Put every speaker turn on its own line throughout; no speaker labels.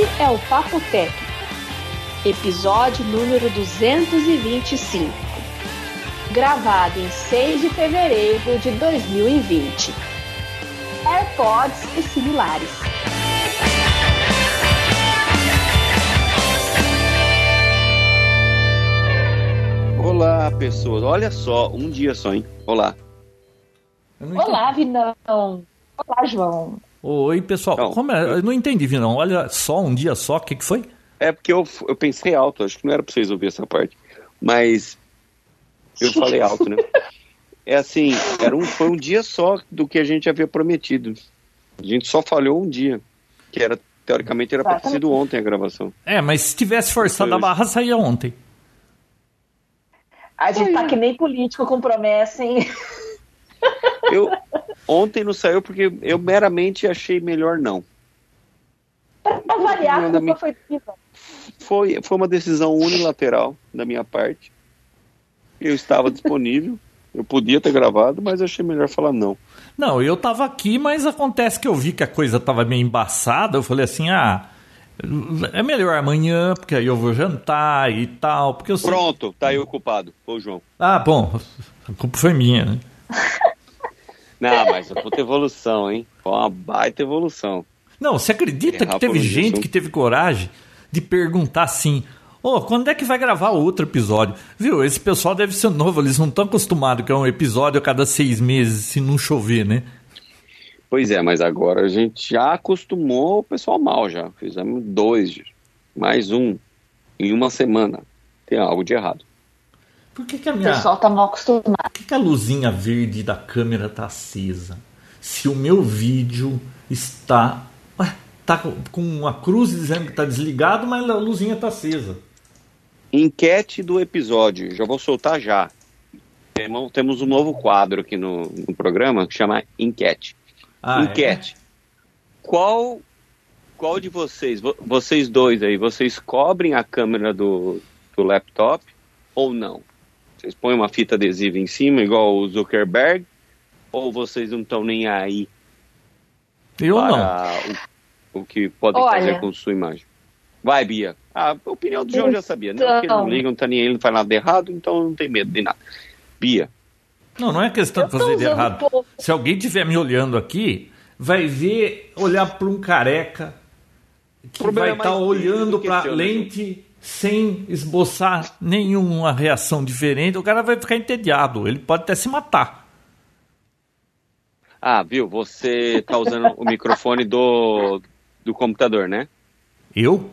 Este é o Papo Técnico, episódio número 225, gravado em 6 de fevereiro de 2020. AirPods e similares.
Olá, pessoas. Olha só, um dia só, hein? Olá.
Olá, Vinão. Olá, João.
Oi, pessoal.
Não,
Como é? Eu não entendi, Vinão. Olha só, um dia só, o que, que foi?
É porque eu, eu pensei alto, acho que não era pra vocês ouvir essa parte. Mas eu falei alto, né? É assim, era um, foi um dia só do que a gente havia prometido. A gente só falhou um dia. Que era, teoricamente, era pra ter sido ontem a gravação.
É, mas se tivesse forçado a barra, saía ontem.
A gente tá que nem político com promessa, hein?
Eu, ontem não saiu porque eu meramente achei melhor não.
Pra variar, a
Manda
culpa
me-
foi.
Foi, foi uma decisão unilateral da minha parte. Eu estava disponível, eu podia ter gravado, mas achei melhor falar não.
Não, eu tava aqui, mas acontece que eu vi que a coisa tava meio embaçada. Eu falei assim: ah, é melhor amanhã, porque aí eu vou jantar e tal. Porque eu sei-
Pronto, tá aí o culpado, foi o João.
Ah, bom, a culpa foi minha, né?
Não, mas foi puta evolução, hein? Foi uma baita evolução.
Não, você acredita
Errar
que teve gente que teve coragem de perguntar assim: Ô, quando é que vai gravar outro episódio? Viu, esse pessoal deve ser novo, eles não estão acostumados que é um episódio a cada seis meses se não chover, né?
Pois é, mas agora a gente já acostumou o pessoal mal já. Fizemos dois, mais um, em uma semana. Tem algo de errado.
Por que, que a
O
minha.
pessoal tá mal acostumado.
Por que, que a luzinha verde da câmera tá acesa? Se o meu vídeo está. Ué, tá com- uma cruz dizendo que tá desligado, mas a luzinha tá acesa.
Enquete do episódio, já vou soltar já. Temo- Temos um novo quadro aqui no, no programa que chama Enquete.
Ah, é?
Enquete. Qual, qual de vocês, vo- vocês dois aí, vocês cobrem a câmera do, do laptop ou não? Vocês põem uma fita adesiva em cima, igual o Zuckerberg, ou vocês não estão nem aí
Eu não.
para o, o que podem
Olha.
fazer com sua imagem? Vai, Bia. A opinião do João eu já sabia. Não, porque ele não
Então.
liga, não tá nem aí, ele não faz nada de errado, então não tem medo de nada. Bia,
Não, não é questão de fazer de errado.
pouco.
Se alguém estiver me olhando aqui, vai ver, olhar para um careca que
problema
vai
é
estar
mais
olhando para
né,
lente sem esboçar nenhuma reação diferente. O cara vai ficar entediado. Ele pode até se matar.
ah, viu, você tá usando o microfone do, do computador, né?
Eu?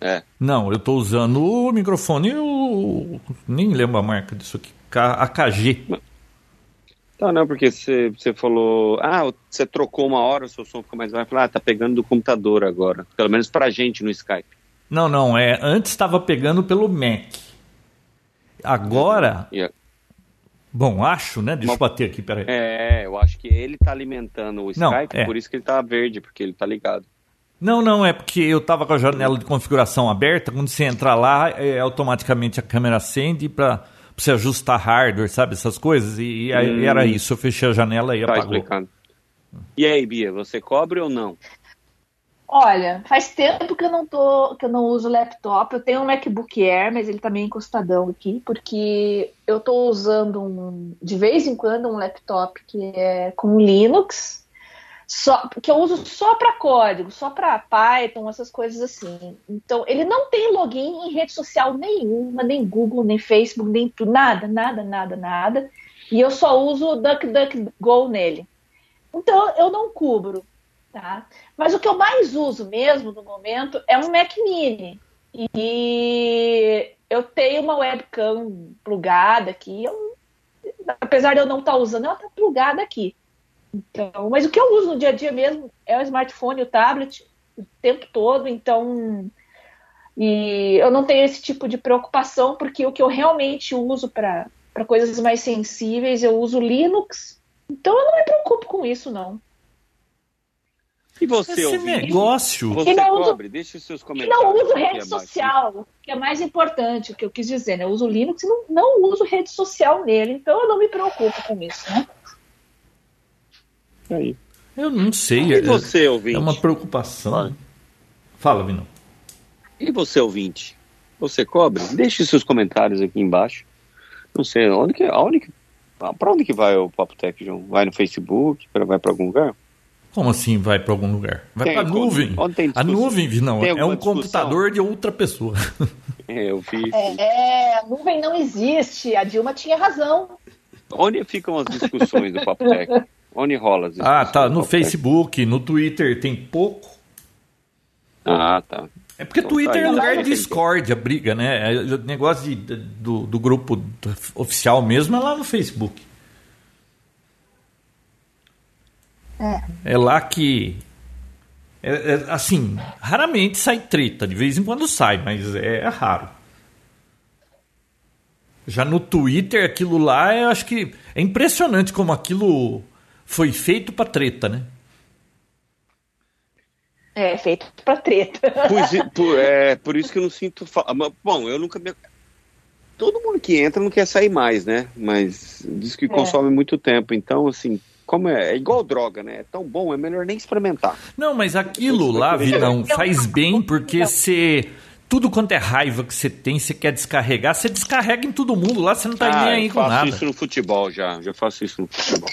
É.
Não, eu estou usando o microfone. Eu nem lembro a marca disso aqui. AKG.
Tá, não, porque você, você falou, ah, você trocou uma hora, o seu som ficou mais baixo. Falar, ah, tá pegando do computador agora. Pelo menos pra gente no Skype.
Não, não. É antes estava pegando pelo Mac. Agora,
E,
bom, acho, né? Deixa eu
Uma-
bater aqui, peraí.
é, eu acho que ele tá alimentando o
Não,
Skype,
é.
por isso que ele tá verde, porque ele tá ligado.
Não, não, é porque eu tava com a janela de configuração aberta. Quando você entra lá, é, automaticamente a câmera acende para você ajustar hardware, sabe? Essas coisas. E, e aí
Hum.
era isso. Eu fechei a janela e
Tá
apagou.
explicando. E aí, Bia, você cobre ou não?
Olha, faz tempo que eu não tô, que eu não uso laptop. Eu tenho um MacBook Air, mas ele tá meio encostadão aqui, porque eu tô usando um, de vez em quando um laptop que é com Linux, só que eu uso só para código, só para Python, essas coisas assim. Então, ele não tem login em rede social nenhuma, nem Google, nem Facebook, nem tudo, nada, nada, nada, nada. E eu só uso o DuckDuckGo nele. Então, eu não cubro, tá? Mas o que eu mais uso mesmo no momento é um Mac Mini. E eu tenho uma webcam plugada aqui. Eu- apesar de eu não estar usando, ela está plugada aqui. Então, mas o que eu uso no dia a dia mesmo é o smartphone, o tablet, o tempo todo. Então, e eu não tenho esse tipo de preocupação, porque o que eu realmente uso para coisas mais sensíveis, eu uso Linux. Então, eu não me preocupo com isso, não.
E você,
Esse
ouvinte?
negócio.
Você
E não uso-
cobre? Deixe os seus
E
comentários.
não uso rede
abaixo.
social, que é mais importante, o que eu quis dizer, né? Eu uso Linux e não, não uso rede social nele, então eu não me preocupo com isso, né?
Aí.
Eu não sei.
E
É,
você, ouvinte?
é uma preocupação.
Fala.
Vinão.
E você, ouvinte? Você cobre? Deixe seus comentários aqui embaixo. Não sei, onde que, aonde que, pra onde que vai o Papo Tech, João? Vai no Facebook? Vai para algum lugar?
Como assim vai para algum lugar? Vai para a nuvem. A nuvem, Vinão,
Tem
é um
discussão?
computador de outra pessoa.
É, eu vi.
É, a nuvem não existe. A Dilma tinha razão.
Onde ficam as discussões do Papo Tech? Onde rola as
ah, tá. No
Tech?
Facebook, no Twitter tem pouco.
Ah, tá.
É porque
Então
Twitter
tá
é lugar de
Entendi.
discórdia, briga, né? É, O negócio de- do, do grupo oficial mesmo é lá no Facebook. É lá que. é- é, assim, raramente sai treta, de vez em quando sai, mas é, raro. Já no Twitter, aquilo lá, eu acho que é impressionante como aquilo foi feito pra treta, né?
É, feito pra treta.
Pois é, por, é, por isso que eu não sinto falta. Bom, eu nunca me. Todo mundo que entra não quer sair mais, né? Mas diz que
É.
consome muito tempo. Então, assim, como é, é igual droga, né? É tão bom, é melhor nem experimentar.
Não, mas aquilo lá, Vinão, faz bem porque você. Tudo quanto é raiva que você tem, você quer descarregar, você descarrega em todo mundo lá, você não tá
Ah,
nem aí
eu
com
faço
nada.
isso no futebol já. Já faço isso no futebol.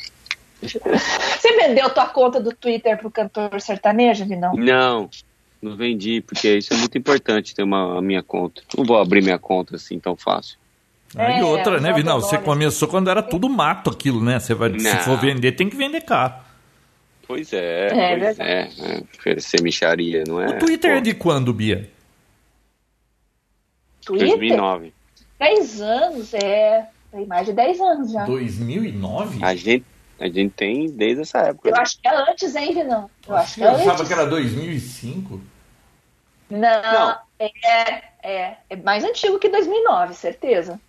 Você vendeu tua conta do Twitter pro cantor sertanejo, Vinão?
Não, não vendi, porque isso é muito importante ter uma a minha conta. Não vou abrir minha conta assim tão fácil.
Aí
É,
outra, né,
o
Você começou quando era tudo mato aquilo, né? Você vai, se for vender, tem que vender caro.
Pois é,
É,
pois
verdade.
é, é. Oferecer micharia, não é?
o Twitter é
Pô,
de quando, Bia?
Twitter?
2009.
10 anos, é. Tem mais de 10 anos já.
2009?
A gente, a gente tem desde essa época.
Eu acho que é antes, hein, Vinão? Eu acho que é
Eu achava
antes.
que era 2005.
Não,
Não.
É, é. É mais antigo que 2009, certeza.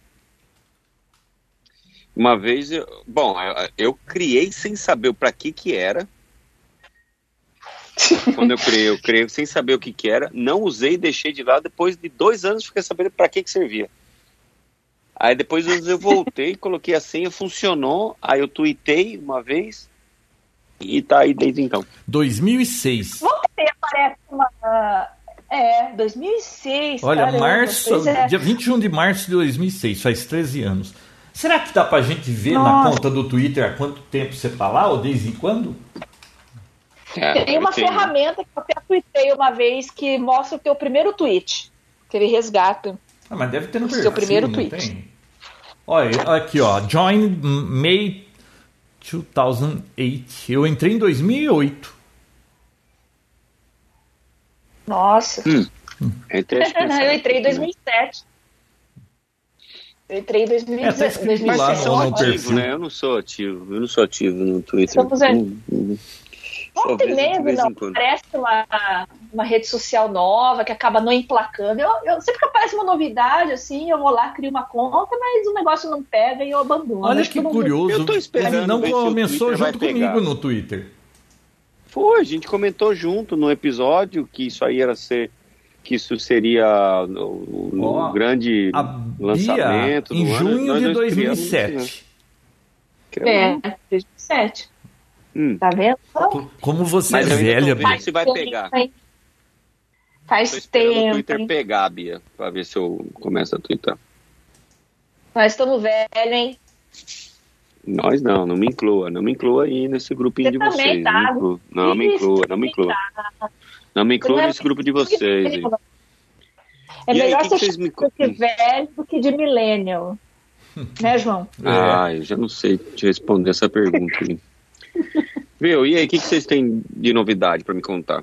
Uma vez, eu, bom, eu, eu criei sem saber para que que era. Quando eu criei, eu criei sem saber o que que era. Não usei, deixei de lado. Depois de dois anos, fiquei sabendo para que que servia. Aí depois eu voltei, coloquei a senha, funcionou. Aí eu tuitei uma vez e tá aí desde então.
2006.
Volta e meia aparece uma. É, 2006.
Olha,
caramba,
março,
é.
dia 21 de março de 2006, faz 13 anos. Será que dá pra gente ver na
Nossa.
conta do Twitter há quanto tempo você tá lá ou desde quando?
É,
Tem uma ferramenta que eu até tuitei uma vez que mostra o teu primeiro tweet. Que ele resgata.
Ah, mas deve ter no
O seu
perfil,
primeiro tweet.
tem? Olha, aqui ó, join May 2008. Eu entrei em 2008.
Nossa.
Hum. Entrei,
eu entrei em
época, né?
2007. Eu entrei em 2017.
É, tá escrito
Mas vocês são ativos, né? Eu não sou ativo. Eu não sou ativo no Twitter.
Somos mesmo,
vez
não, aparece uma, uma rede social nova que acaba não emplacando. Eu, eu- sempre que aparece uma novidade, assim, eu vou lá, crio uma conta, mas o negócio não pega e eu abandono.
Olha que curioso.
Eu tô esperando
Ele não começou junto comigo no Twitter.
Foi, a gente comentou junto no episódio que isso aí era ser. Que isso seria o, o
Ó,
grande
A Bia,
lançamento.
em
ano.
junho de
dois criamos,
2007.
né?
É, 2007.
Hum.
Tá vendo?
Como você
Mas
é velha, Bia.
se vai
tempo,
pegar.
Faz
esperando o
tempo.
Twitter
hein?
pegar, Bia, pra ver se eu começo a twittar.
Nós estamos velhos, hein?
Nós não, não me inclua, não me inclua aí nesse grupinho
Você
de vocês.
tá.
Não, me inclua, não me inclua, não me inclua. Não me inclua
é
nesse grupo de vocês. aí.
É
E aí,
melhor
que que
ser
vocês me
de velho do que de millennial. né, João?
Ah, eu já não sei te responder essa pergunta. Viu? E aí, o que, que vocês têm de novidade pra me contar?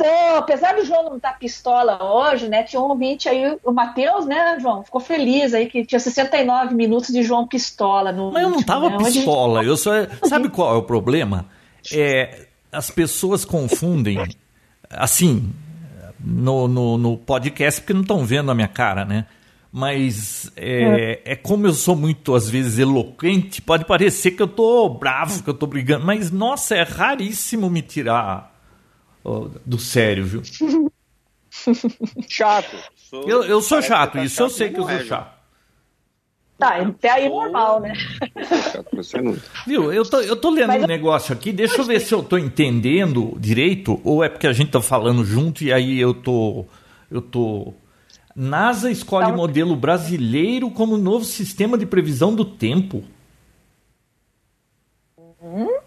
Então, apesar do João não estar pistola hoje, né? Tinha um ouvinte aí, o Matheus, né, João? Ficou feliz aí que tinha 69 minutos de João pistola no.
Mas eu não tava
né?
Pistola. Eu só. Sabe qual é o problema? É, as pessoas confundem. Assim, no, no, no podcast, porque não estão vendo a minha cara, né? Mas é, é como eu sou muito, às vezes, eloquente, pode parecer que eu tô bravo, que eu tô brigando, mas nossa, é raríssimo me tirar do sério, viu?
Chato. Sou-
Eu, eu sou chato,
tá
isso eu
chato,
sei
mas
que eu sou
é,
chato.
Tá, até aí normal, né?
Viu, eu tô, eu tô lendo Mas um negócio aqui, deixa eu ver se eu tô entendendo direito, ou é porque a gente tá falando junto e aí eu tô. Eu tô. NASA escolhe tá. modelo brasileiro como novo sistema de previsão do tempo. Hum?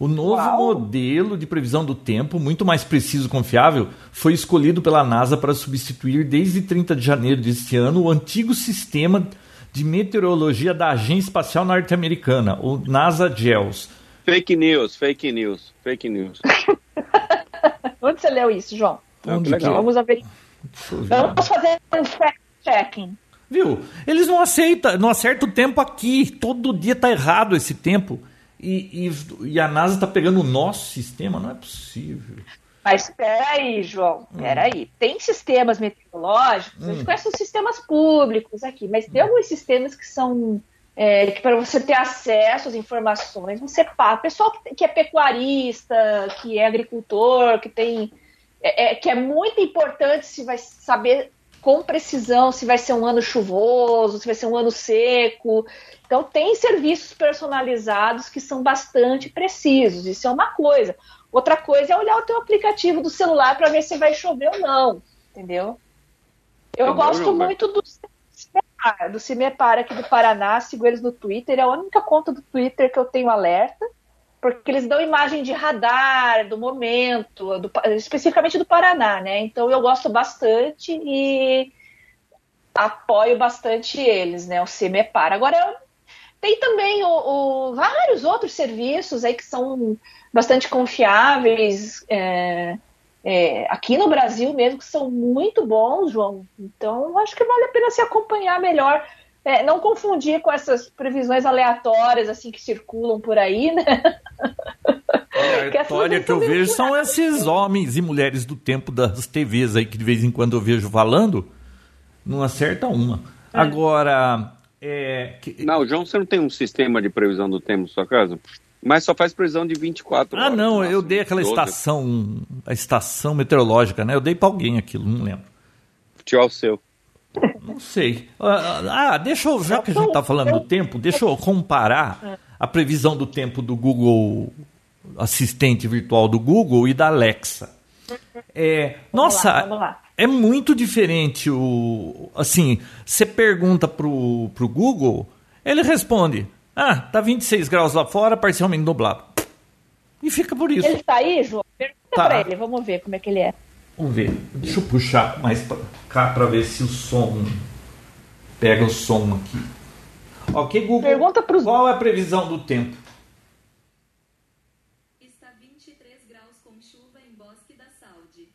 O novo Uau. modelo de previsão do tempo, muito mais preciso e confiável, foi escolhido pela NASA para substituir desde 30 de janeiro deste ano o antigo sistema de meteorologia da Agência Espacial Norte-Americana, o NASA GEOS.
Fake news, fake news, fake news.
Onde você leu isso, João?
Onde legal.
Vamos averiguar. Vamos fazer um fact-checking.
Viu? Eles não aceitam, não acertam o tempo aqui. Todo dia tá errado esse tempo. E, e, e a NASA está pegando o nosso sistema, não é possível.
Mas espera aí, João, espera aí. Hum. Tem sistemas meteorológicos, hum. a gente hum. conhece os sistemas públicos aqui, mas tem alguns sistemas que são é, que para você ter acesso às informações, você paga. Pessoal que, que, é pecuarista, que é agricultor, que tem. É, é, que é muito importante se vai saber com precisão se vai ser um ano chuvoso, se vai ser um ano seco. Então, tem serviços personalizados que são bastante precisos. Isso é uma coisa. Outra coisa é olhar o teu aplicativo do celular para ver se vai chover ou não, entendeu? Eu é gosto muito do CIMEPAR, do CIMEPAR aqui do Paraná, sigo eles no Twitter, é a única conta do Twitter que eu tenho alerta porque eles dão imagem de radar, do momento, do, especificamente do Paraná, né? Então eu gosto bastante e apoio bastante eles, né? O CMEPAR. Agora, tem também o, o, vários outros serviços aí que são bastante confiáveis, é, é, aqui no Brasil mesmo, que são muito bons, João. Então, acho que vale a pena se acompanhar melhor é, não confundir com essas previsões aleatórias assim que circulam por aí, né?
É, a história que eu vejo são esses homens e mulheres do tempo das TVs aí que de vez em quando eu vejo falando, não acerta uma. É. Agora, é...
Não, João, você não tem um sistema de previsão do tempo na sua casa? Mas só faz previsão de 24
ah, horas. Ah, não, eu dei aquela 12. estação, a estação meteorológica, né? Eu dei para alguém aquilo, não lembro.
Tchau, seu.
Não sei. Ah, ah, deixa eu, já que a gente está falando do tempo, deixa eu comparar a previsão do tempo do Google assistente virtual do Google e da Alexa. É, vamos nossa, lá, lá. é muito diferente o assim, você pergunta pro, pro Google, ele responde: "Ah, tá 26 graus lá fora, parcialmente nublado". E fica por isso.
Ele está aí, João? Pergunta tá. para ele, vamos ver como é que ele é.
Vamos ver. Deixa eu puxar mais para cá para ver se o som pega o som aqui. Ok, Google.
Pergunta pros...
Qual é a previsão do tempo?
Está 23 graus com chuva em Bosque da Saúde.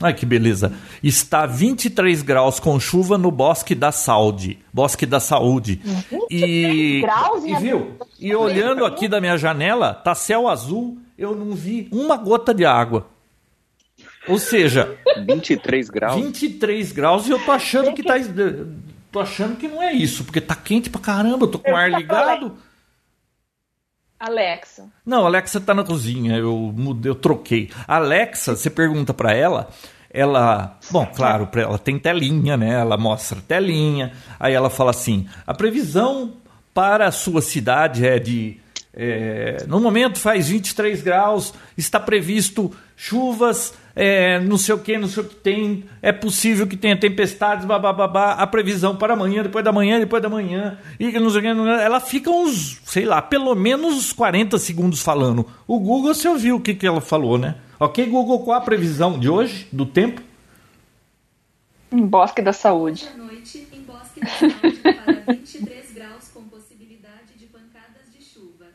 Ai, que beleza. Está 23 graus com chuva no Bosque da Saúde. Bosque da Saúde. E,
graus
e viu? E olhando aqui da minha janela, tá céu azul, eu não vi uma gota de água. Ou seja,
23 graus.
23 graus e eu tô achando que tá tô achando que não é isso, porque tá quente pra caramba, eu tô com o ar ligado.
Alexa.
Não, Alexa tá na cozinha, eu mudei, eu troquei. Alexa, você pergunta para ela, ela, bom, claro, para ela tem telinha, né? Ela mostra telinha. Aí ela fala assim: "A previsão para a sua cidade é de é, no momento faz 23 graus, está previsto chuvas, é, não sei o que, não sei o que tem, é possível que tenha tempestades, babá, a previsão para amanhã, depois da manhã, depois da manhã, e não sei o que, ela fica uns, sei lá, pelo menos 40 segundos falando. O Google, você ouviu o que, que ela falou, né? Ok, Google, qual a previsão de hoje, do tempo?
Em Bosque da Saúde.
Boa noite, em Bosque da Saúde, para 23 graus com possibilidade de pancadas de chuva.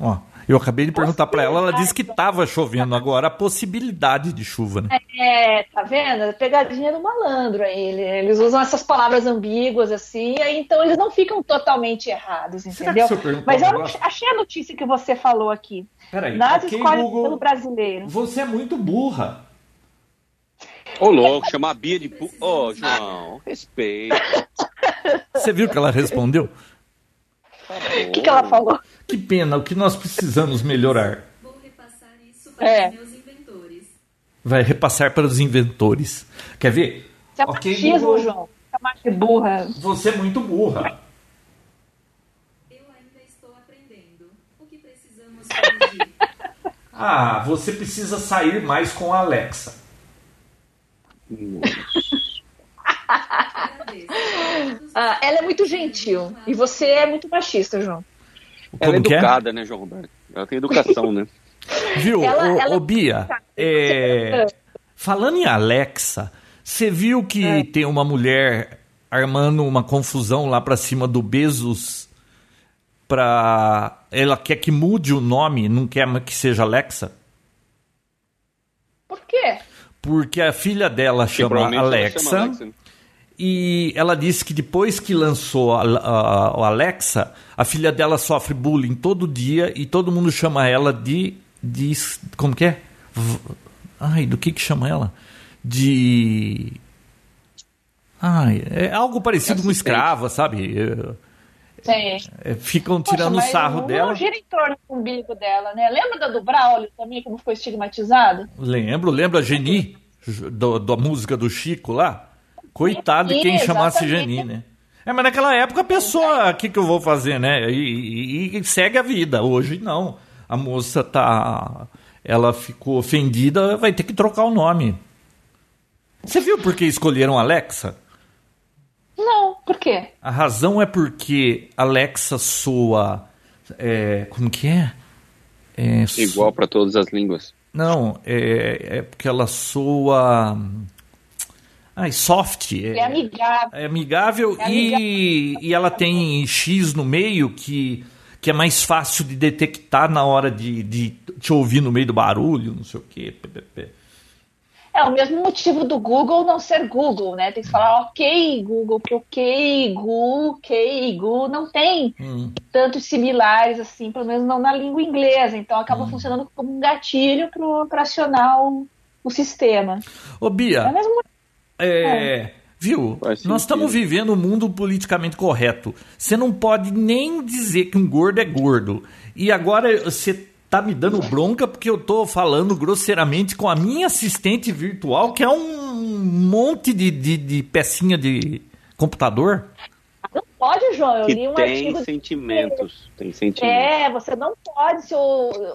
Ó, eu acabei de perguntar para ela, ela disse que estava chovendo agora, a possibilidade de chuva, né?
É, tá vendo? Pegadinha do malandro aí. Eles usam essas palavras ambíguas assim, aí, então eles não ficam totalmente errados, entendeu? Eu Mas eu achei a notícia que você falou aqui.
Peraí,
Nas okay, escolas Google, brasileiro.
Você é muito burra.
Ô, louco, chamar a Bia de. Ô, oh, João, respeita.
Você viu que ela respondeu?
O que, que ela falou?
Que pena, o que nós precisamos melhorar.
Vou repassar isso para é. meus inventores.
Vai repassar para os inventores. Quer ver?
É okay, machismo, Google. João. chamar de burra.
Você é muito burra.
Eu ainda estou aprendendo. O que precisamos corrigir?
Ah, você precisa sair mais com a Alexa.
Ah, ela é muito gentil. E você é muito machista, João.
Ela é
é?
educada, né, João Roberto? Ela tem educação, né?
Viu,
Ela-
ô,
ela-
ô, Bia, é, falando em Alexa, você viu que
É.
tem uma mulher armando uma confusão lá pra cima do Bezos pra... Ela quer que mude o nome, não quer que seja Alexa?
Por quê?
Porque a filha dela chama Alexa,
chama Alexa, né?
E ela disse que depois que lançou a, a- o Alexa, a filha dela sofre bullying todo dia e todo mundo chama ela de. de como que é? Ai, do que que chama ela? De. Ai, é algo parecido com escrava, sabe? É,
Sim.
é, ficam
Poxa,
tirando
mas
sarro
não,
dela.
Não gira em torno do umbigo dela, né? Lembra da do Braulio também, como foi estigmatizado?
Lembro, lembra a Geni, do- da música do Chico lá? Coitado de quem chamasse. Geni, né? É, mas naquela época a pessoa, o que, que eu vou fazer, né? E, e- e segue a vida. Hoje não. A moça tá. Ela ficou ofendida, vai ter que trocar o nome. Você viu por que escolheram Alexa?
Não, por quê?
A razão é porque Alexa soa. é, como que é? É, so-
Igual para todas as línguas.
Não, é, é porque ela soa. Ai, soft.
É amigável.
É amigável,
É
e, e ela tem X no meio que, que é mais fácil de detectar na hora de, de te ouvir no meio do barulho, não sei o quê.
É o mesmo motivo do Google não ser Google, né? Tem que falar ok, Google, porque ok, Google, ok, Google não tem
Hum.
tantos similares assim, pelo menos não na língua inglesa. Então acaba
Hum.
funcionando como um gatilho para acionar o, o sistema.
Ô,
É o
Bia,
mesmo
é, viu?
Faz
Nós estamos vivendo um mundo politicamente correto. Você não pode nem dizer que um gordo é gordo. E agora você tá me dando bronca porque eu tô falando grosseiramente com a minha assistente virtual, que é um monte de, de, de pecinha de computador.
Pode, João. Eu
Que
li um
tem
artigo.
sentimentos. Tem sentimentos.
É, você não pode, seu,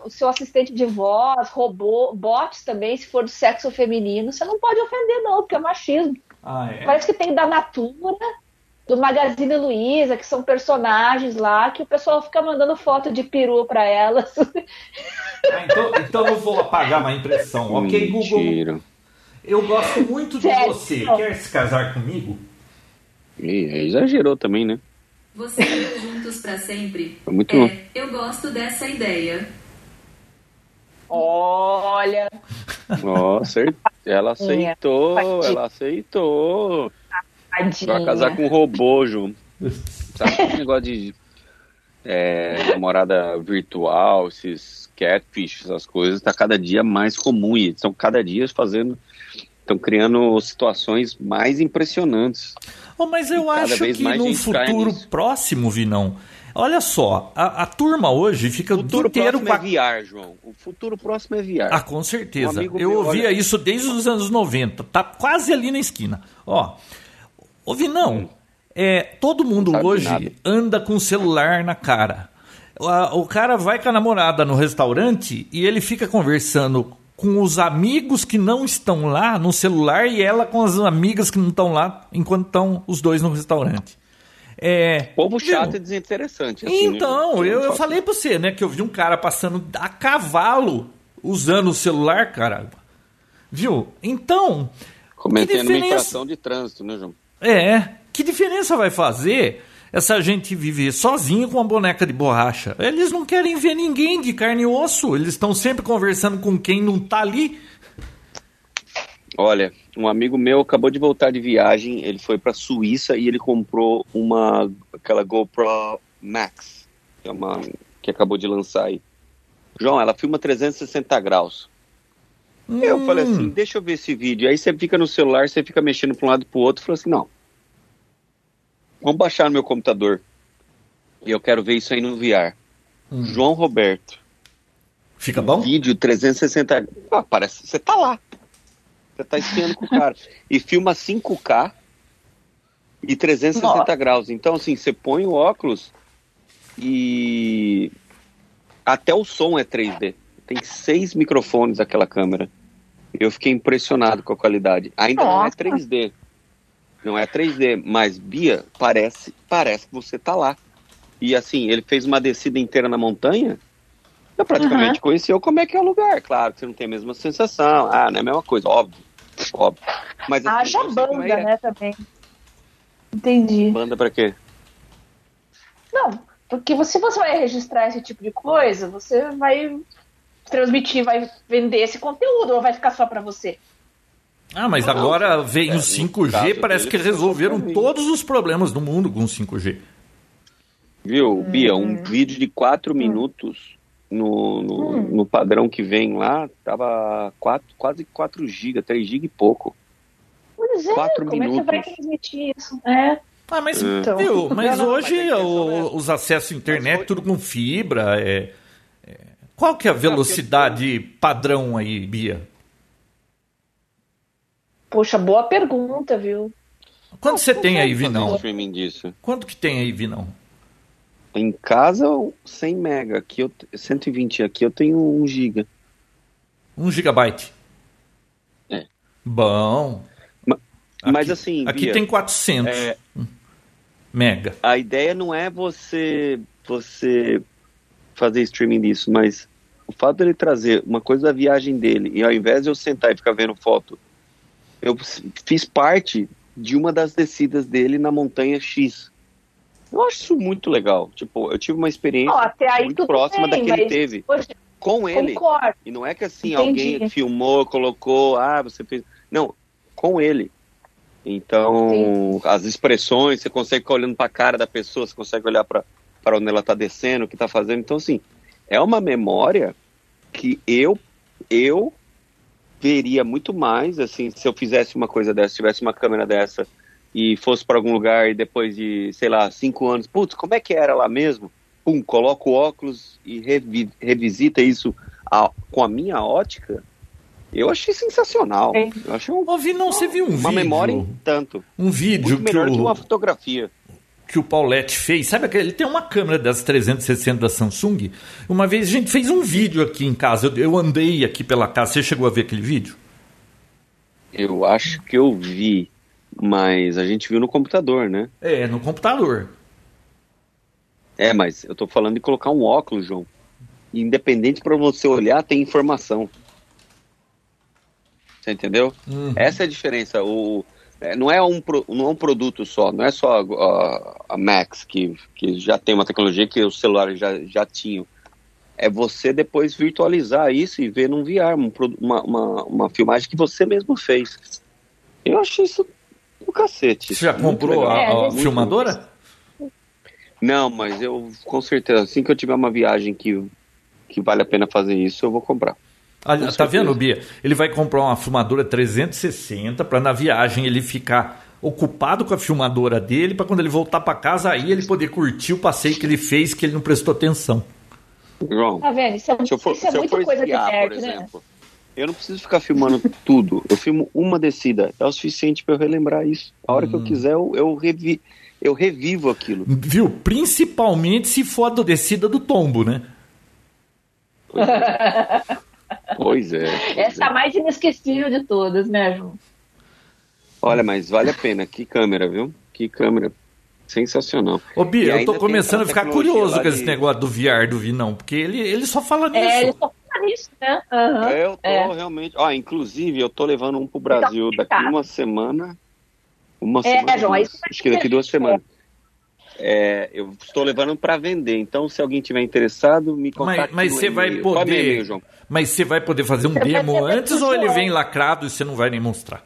o seu assistente de voz, robô, bots também, se for do sexo feminino, você não pode ofender, não, porque é machismo.
Ah, é?
Parece que tem da Natura, do Magazine Luiza, que são personagens lá, que o pessoal fica mandando foto de peru pra elas.
Ah, então, então eu vou apagar uma impressão. Ok, Google.
Mentira.
Eu gosto muito de
Sério?
você. Quer se casar comigo?
Aí exagerou também, né?
Você e juntos pra sempre?
Foi muito
É, eu gosto dessa ideia.
Olha,
Ó, acert- ela aceitou,
Tadinha.
ela aceitou.
tadinha.
Vai casar com um robô, Ju. Sabe esse negócio de é, namorada virtual, esses catfish, essas coisas, tá cada dia mais comum e estão cada dia fazendo, estão criando situações mais impressionantes.
Oh, mas eu acho que num futuro próximo, Vinão. Olha só, a, a turma hoje fica
O futuro
inteiro
próximo
com a
é VR, João. O futuro próximo é VR.
Ah, com certeza.
Um
eu
meu,
ouvia
olha-
isso desde os anos 90. Tá quase ali na esquina. Ó, ô Vinão, é, todo mundo hoje anda com o celular na cara. O, o cara vai com a namorada no restaurante e ele fica conversando com os amigos que não estão lá no celular e ela com as amigas que não estão lá enquanto estão os dois no restaurante. É,
Povo chato
viu?
e desinteressante. assim, né,
Então, eu, eu falei pra você, né, que eu vi um cara passando a cavalo usando o celular, cara. Viu? Então,
Cometendo
que
uma
diferença-
infração de trânsito, né, João?
é, que diferença vai fazer essa gente viver sozinho com uma boneca de borracha? Eles não querem ver ninguém de carne e osso, eles estão sempre conversando com quem não tá ali.
Olha, um amigo meu acabou de voltar de viagem, ele foi pra Suíça e ele comprou uma aquela GoPro Max, que é uma que acabou de lançar aí. João, ela filma 360 graus. Eu falei assim, deixa eu ver esse vídeo. Aí você fica no celular, você fica mexendo para um lado e para o outro. Falei assim, não. Vamos baixar no meu computador. E eu quero ver isso aí no VR. João Roberto,
Fica bom?
vídeo 360. Ah, parece. Você tá lá. Você tá espiando com o cara. E filma 5K. e 360
Nossa.
graus. Então, assim, você põe o óculos e até o som é 3D. Tem seis microfones aquela câmera. Eu fiquei impressionado com a qualidade. Ainda não é
Nossa.
3D. Não é 3D, mas Bia, parece, parece que você tá lá. E assim, ele fez uma descida inteira na montanha. Eu praticamente conheci como é que é o lugar. Claro que você não tem a mesma sensação. Ah, não é a mesma coisa, óbvio. Óbvio. Mas assim,
Haja banda,
é.
né, também. Entendi.
Banda pra quê?
Não, porque se você vai registrar esse tipo de coisa, você vai transmitir, vai vender esse conteúdo ou vai ficar só pra você?
Ah, mas agora vem
É,
o
no
5G,
caso
parece que
foi
resolveram todos os problemas do mundo com o 5G.
Viu, Bia? Um vídeo de quatro minutos no, no,
Hum.
no padrão que vem lá, tava quatro, quase 4 GB, 3 GB e pouco.
Pois é,
Quatro
como é que vai
minutos.
transmitir isso? É,
Ah, mas,
Então.
viu, mas
Não, não,
hoje
mas
o-
é-
os acessos à internet,
hoje-
tudo com fibra. É, é- Qual que é a velocidade padrão aí, Bia?
Poxa, boa pergunta, viu?
Quanto você tem aí, Vinão?
streaming disso.
Quanto que tem aí, Vinão?
Em casa, 100 mega. Aqui eu, 120. Aqui eu tenho 1 GB.
Um gigabyte.
É.
Bom.
Ma- mas
Aqui-
assim,
Aqui
Bia,
tem 400
é,
mega.
a ideia não é você você fazer streaming disso, mas o fato dele trazer uma coisa da viagem dele e ao invés de eu sentar e ficar vendo foto, eu fiz parte de uma das descidas dele na montanha X. Eu acho isso muito legal. Tipo, eu tive uma experiência
aí
muito próxima
bem,
da que ele teve
Poxa,
com ele.
concordo.
E não é que assim,
Entendi.
alguém filmou, colocou, ah, você fez. Não, com ele. Então, as expressões, você consegue ficar olhando para a cara da pessoa, você consegue olhar para onde ela está descendo, o que está fazendo. Então, assim, é uma memória que eu eu veria muito mais, assim, se eu fizesse uma coisa dessa, tivesse uma câmera dessa e fosse para algum lugar e depois de, sei lá, cinco anos, putz, como é que era lá mesmo? Pum, coloco o óculos e revi- revisita isso a- com a minha ótica. Eu achei sensacional.
É.
Eu achei um-
Ô, Vinão, você viu um
uma
vídeo?
memória em tanto.
Um vídeo
Muito
que
melhor que
o,
uma fotografia.
Que o Paulette fez. Sabe aquele? Ele tem uma câmera das 360 da Samsung. Uma vez a gente fez um vídeo aqui em casa. Eu, eu andei aqui pela casa. Você chegou a ver aquele vídeo?
Eu acho que eu vi, mas a gente viu no computador, né?
É, no computador.
É, mas eu tô falando de colocar um óculos, João. Independente para você olhar, tem informação. Você entendeu?
Uhum.
Essa é a diferença. O, não, é um, não é um produto só, não é só a, a Max, que, que já tem uma tecnologia que os celulares já, já tinham. É você depois virtualizar isso e ver num VR, um uma, uma, uma filmagem que você mesmo fez. Eu achei isso do cacete.
Você já
Muito
comprou
legal.
a,
É,
a
muito
filmadora?
Não, mas eu com certeza, assim que eu tiver uma viagem que, que vale a pena fazer isso, eu vou comprar.
Ah,
Com
tá vendo, Bia? Ele vai comprar uma filmadora 360 para na viagem ele ficar ocupado com a filmadora dele para quando ele voltar para casa aí ele poder curtir o passeio que ele fez que ele não prestou atenção.
João,
Tá vendo? Isso é,
se eu for,
isso é
se eu
muita
for
coisa de
esquiar, por
nerd, né?
exemplo, eu não preciso ficar filmando tudo. Eu filmo uma descida, é o suficiente para eu relembrar isso. A hora que
Hum.
eu quiser, eu, eu, revi, eu revivo aquilo.
Viu? Principalmente se for a do descida do tombo, né?
Pois é. pois
Essa é
é.
a mais inesquecível de todas, né, João?
Olha, mas vale a pena. Que câmera, viu? Que câmera. Sensacional.
Ô Bia, eu tô começando a ficar curioso com esse
de-
negócio do VR do Vinão, porque ele, ele só fala nisso.
É, ele só fala nisso, né?
É, eu tô
é.
realmente. Ó, inclusive, eu tô levando um pro Brasil
Então,
daqui
tá.
uma semana. Uma
É,
semana.
João, aí
duas.
você vai
acho que daqui duas semanas. É, eu estou levando para vender. Então, se alguém tiver interessado, me
Mas,
contacte.
mas
no
você vai
é meu
poder.
e-mail, João?
Mas você vai poder fazer um
Você
demo antes ou ele vem lacrado e você não vai nem mostrar?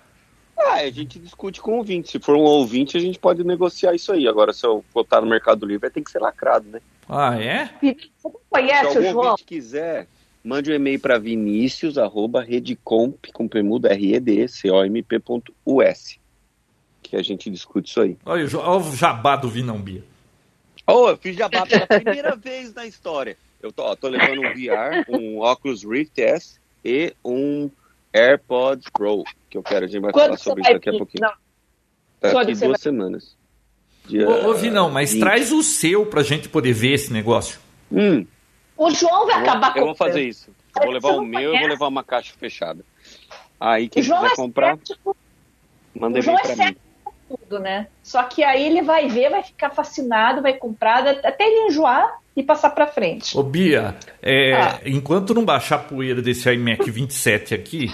Ah, a gente discute com o ouvinte. Se for um ouvinte, a gente pode negociar isso aí. Agora, se eu botar no Mercado Livre, ter que ser lacrado, né?
Ah, é?
Você não
Se
conhece o
algum
João?
ouvinte quiser, mande um e-mail para vinicius, arroba, redecomp, com permuda, R-E-D-C-O-M-P.us, que a gente discute isso aí.
Olha, o jo- olha o jabá do Vinão Bia.
Oh, eu fiz jabá pela primeira vez na história. Eu tô, ó, tô levando um VR, um Oculus Rift S e um AirPods Pro, que eu quero, a gente vai
Quando
falar sobre
vai
isso daqui a
vir?
pouquinho.
Não,
Daqui
quando você
duas
vai-
semanas. Dia
Ô, ô Vinão, mas
20.
traz o seu pra gente poder ver esse negócio.
Hum,
O João vai
eu, vou-
acabar
eu vou fazer isso. Eu vou levar o
não
meu, eu vou levar uma caixa fechada. Aí quem quiser
é
comprar,
cético
manda
O João
e-mail
é
pra mim.
com tudo, né? Só que aí ele vai ver, vai ficar fascinado, vai comprar, até ele enjoar e passar pra frente.
Ô Bia, é,
Ah.
enquanto não baixar a poeira desse iMac 27 aqui,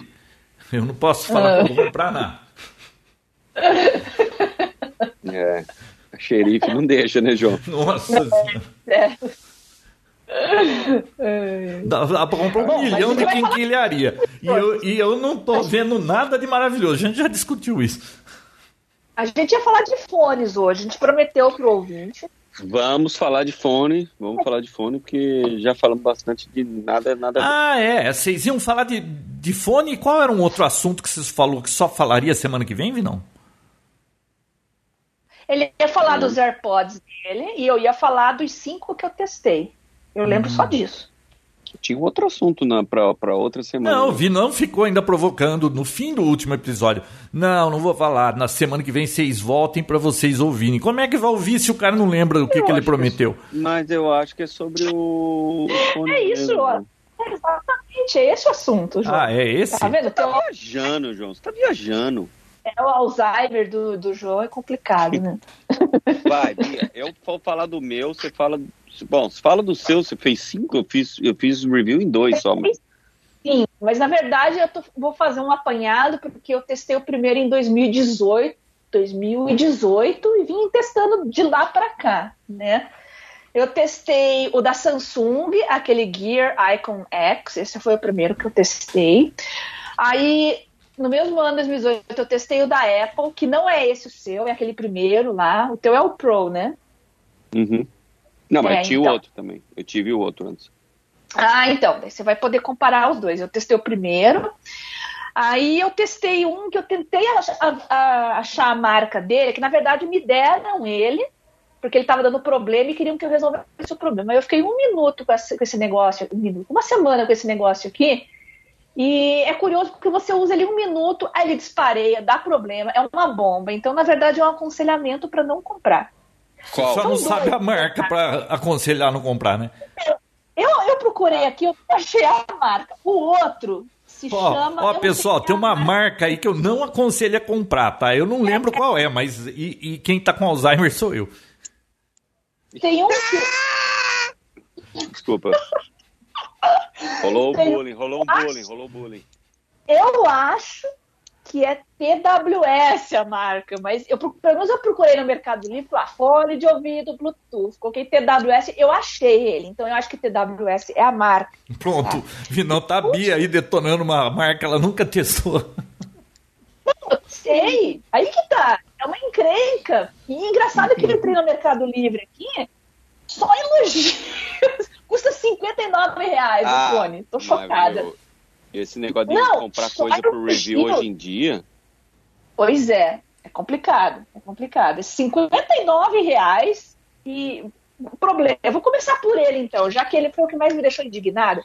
eu não posso falar
Ah.
que eu vou comprar nada.
É, a xerife não deixa, né, João?
Nossa senhora.
É.
Dá, dá pra comprar um
Bom,
milhão de quinquilharia. E eu, e eu não tô vendo nada de maravilhoso. A gente já discutiu isso.
A gente ia falar de fones hoje, a gente prometeu pro ouvinte.
Vamos falar de fone, vamos falar de fone, porque já falamos bastante de nada, nada.
Ah, é. Vocês iam falar de, de fone. E qual era um outro assunto que vocês falou que só falaria semana que vem, Vinão?
Ele ia falar dos AirPods dele e eu ia falar dos cinco que eu testei. Eu lembro só disso.
Tinha outro assunto na, pra, pra outra semana.
Não, o Vinão ficou ainda provocando no fim do último episódio. Não, não vou falar. Na semana que vem vocês voltem pra vocês ouvirem. Como é que vai ouvir se o cara não lembra do que, que ele
acho que
prometeu?
Mas eu acho que é sobre o. o
É isso, ó. É exatamente, é esse o assunto, João.
Ah, é esse?
Tá vendo?
Você tá viajando, João. Você tá viajando.
é o Alzheimer do, do João é complicado, né?
Vai, Bia, eu vou falar do meu, você fala. Bom, fala do seu, você fez cinco, eu fiz, eu fiz review em dois só, mas.
Sim, mas na verdade eu tô- vou fazer um apanhado porque eu testei o primeiro em 2018, 2018 e vim testando de lá para cá, né? Eu testei o da Samsung, aquele Gear Icon X, esse foi o primeiro que eu testei. Aí, no mesmo ano, 2018, eu testei o da Apple, que não é esse o seu, é aquele primeiro lá. O teu é o Pro, né?
Uhum. Não, mas
É,
tinha o
então.
outro também. Eu tive o outro antes.
Ah, então, daí você vai poder comparar os dois. Eu testei o primeiro, aí eu testei um que eu tentei achar a marca dele, que na verdade me deram ele, porque ele estava dando problema e queriam que eu resolvesse o problema. Eu fiquei um minuto com esse, com esse negócio, um minuto, uma semana com esse negócio aqui, e é curioso porque você usa ele um minuto, aí ele dispareia, dá problema, é uma bomba. Então, na verdade, é um aconselhamento para não comprar.
Qual?
Só não
São
sabe
dois,
a marca
né?
pra aconselhar a não comprar, né?
Eu, eu procurei aqui, eu achei a marca. O outro se
Ó,
chama.
ó, pessoal, tem
a
uma
marca.
marca aí que eu não aconselho a comprar, tá? Eu não lembro qual é, mas e, e quem tá com Alzheimer sou eu.
Tem um que
Desculpa. Rolou o
Tem-
bullying, rolou um bullying, rolou bullying.
eu acho que é TWS a marca, mas eu, pelo menos eu procurei no Mercado Livre lá, fone de ouvido, Bluetooth, coloquei TWS, eu achei ele, então eu acho que TWS é a marca.
Pronto, Vinão tá a Bia aí detonando uma marca, ela nunca testou.
Eu sei, aí que tá, é uma encrenca. E engraçado que eu entrei no Mercado Livre aqui, só elogios. Custa 59 reais o fone, tô chocada.
eu- esse negócio de
Não,
comprar coisa pro review hoje em dia.
Pois é, é complicado, é complicado. É 59 reais e o problema. Eu vou começar por ele então, já que ele foi o que mais me deixou indignado.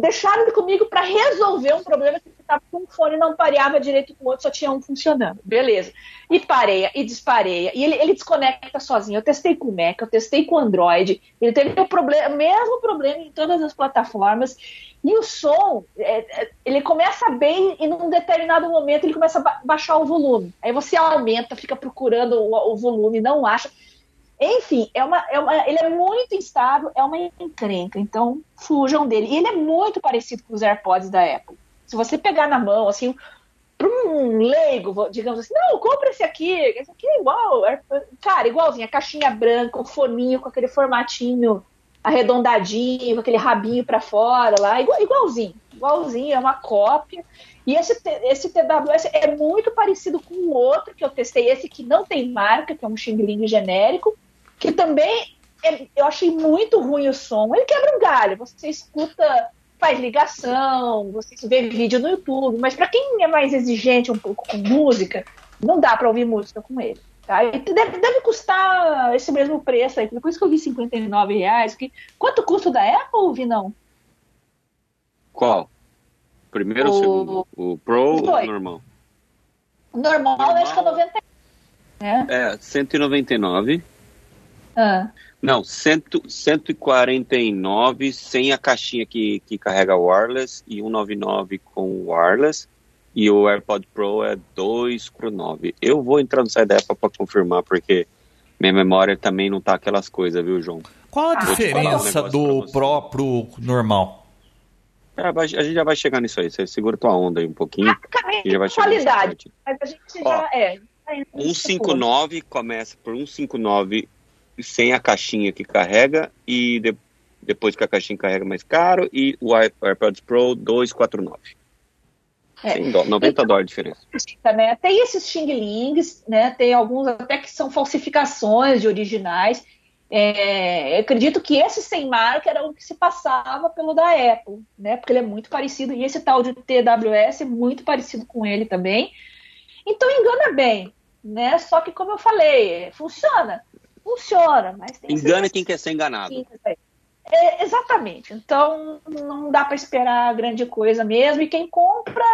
Deixaram comigo para resolver um problema que estava com um fone não pareava direito com o outro, só tinha um funcionando. Beleza. E pareia, e dispareia, e ele, ele desconecta sozinho. Eu testei com o Mac, eu testei com o Android, ele teve o problema, mesmo problema em todas as plataformas. E o som, é, é, ele começa bem e num determinado momento ele começa a ba- baixar o volume. Aí você aumenta, fica procurando o, o volume, não acha. Enfim, é uma, é uma, ele é muito instável, é uma encrenca. Então, fujam dele. E ele é muito parecido com os AirPods da Apple. Se você pegar na mão, assim, para um leigo, digamos assim, não, compra esse aqui, esse aqui é igual. AirPods. Cara, igualzinho, a caixinha branca, o foninho com aquele formatinho arredondadinho, com aquele rabinho para fora lá, igual, igualzinho, igualzinho, é uma cópia. E esse, esse TWS é muito parecido com o outro que eu testei, esse que não tem marca, que é um Xing genérico, que também é- eu achei muito ruim o som. Ele quebra um galho, você escuta, faz ligação, você vê vídeo no YouTube, mas para quem é mais exigente um pouco com música, não dá para ouvir música com ele. Tá? E deve, deve custar esse mesmo preço aí, por isso que eu vi 59 reais. Que, quanto custa o da Apple, Vinão?
Qual? Primeiro ou
O-
segundo? O Pro ou o normal?
Normal,
Normal.
acho que é 90. né?
É, 199.
Ah,
Não, 100, 149 sem a caixinha que, que carrega wireless e 199 com wireless. E o AirPod Pro é 249. Eu vou entrar no site da Apple para confirmar, porque minha memória também não tá aquelas coisas, viu, João?
Qual a
Ah,
diferença
um
do. Pro pro normal?
É, a gente já vai chegar nisso aí. Você segura tua onda aí um pouquinho
praticamente
e já vai
qualidade. Mas a gente
Ó,
já é. já entra nesse
159 começa por 159 sem a caixinha que carrega e de- depois que a caixinha carrega mais caro e o Air- AirPods Pro 249.
É.
100 dó- 90 dólares de diferença.
ponto, né? Tem esses Xing Lings, né? Tem alguns até que são falsificações de originais. É, acredito que esse sem marca era o que se passava pelo da Apple, né? Porque ele é muito parecido. E esse tal de TWS é muito parecido com ele também. Então engana bem, né? Só que, como eu falei, funciona. Funciona, mas tem
quem quer ser enganado.
É, exatamente. Então não dá para esperar grande coisa mesmo. E quem compra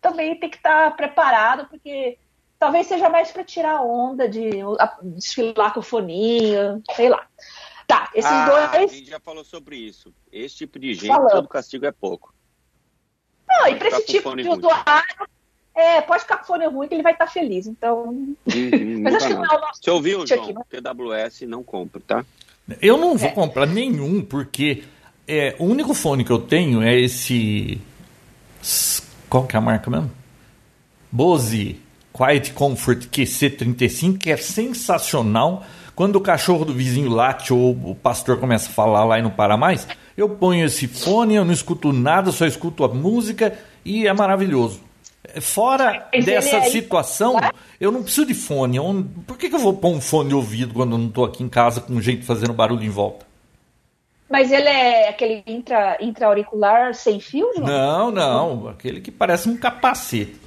também tem que estar preparado, porque talvez seja mais para tirar onda de a- desfilar com o foninho, sei lá. Tá, esses
ah, a
dois.
gente já falou sobre isso. Esse tipo de gente,
Falamos.
todo castigo é pouco.
Não, e para esse tipo de usuário, é, pode ficar com fone ruim que ele vai estar feliz. Então.
Uhum,
Mas acho que não é o nosso
Você ouviu, João?
aqui, né?
TWS não compra, tá?
Eu não vou
É.
comprar nenhum, porque é, o único fone que eu tenho é esse. s- Qual que é a marca mesmo? Bose Quiet Comfort QC35, que é sensacional. Quando o cachorro do vizinho late ou o pastor começa a falar lá e não para mais, eu ponho esse fone, eu não escuto nada, só escuto a música e é maravilhoso. Fora
Mas
dessa
é aí-
situação, eu não preciso de fone. Eu- Por que, que eu vou pôr um fone de ouvido quando eu não estou aqui em casa com gente fazendo barulho em volta?
Mas ele é aquele intra, intra-auricular sem fio, João?
Não, não. Aquele que parece um capacete.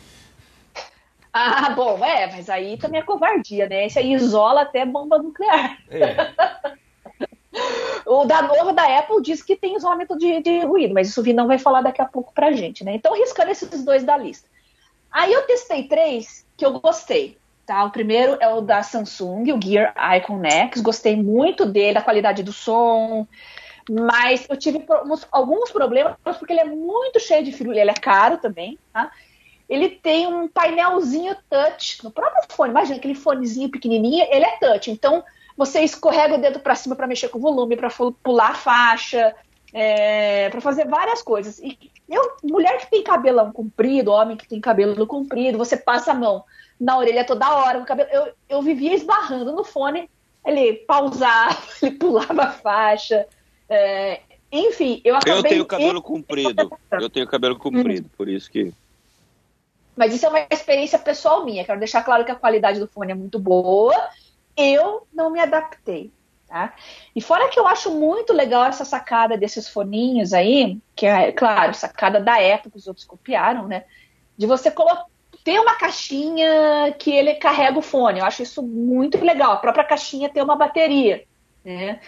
Ah, bom, é, mas aí também é covardia, né? Esse aí isola até bomba nuclear.
É.
O da novo da Apple diz que tem isolamento de, de ruído, mas isso o Vinão vai falar daqui a pouco pra gente, né? Então, riscando esses dois da lista. Aí eu testei três que eu gostei, tá? O primeiro é o da Samsung, o Gear Icon X. Gostei muito dele, da qualidade do som, mas eu tive alguns problemas porque ele é muito cheio de firula, ele é caro também, tá? Ele tem um painelzinho touch no próprio fone. Imagina aquele fonezinho pequenininho, ele é touch. Então você escorrega o dedo para cima para mexer com o volume, para pular a faixa, é, para fazer várias coisas. E eu, mulher que tem cabelão comprido, homem que tem cabelo comprido, você passa a mão na orelha toda hora, o cabelo, eu, eu vivia esbarrando no fone, ele pausava, ele pulava a faixa. é, enfim, eu acabei.
Eu tenho cabelo comprido. Eu tenho cabelo comprido, por isso que.
Mas isso é uma experiência pessoal minha. Quero deixar claro que a qualidade do fone é muito boa. Eu não me adaptei. Tá? E fora que eu acho muito legal essa sacada desses foninhos aí, que é, claro, sacada da época que os outros copiaram, né? De você colocar. Ter uma caixinha que ele carrega o fone. Eu acho isso muito legal. A própria caixinha tem uma bateria. Né?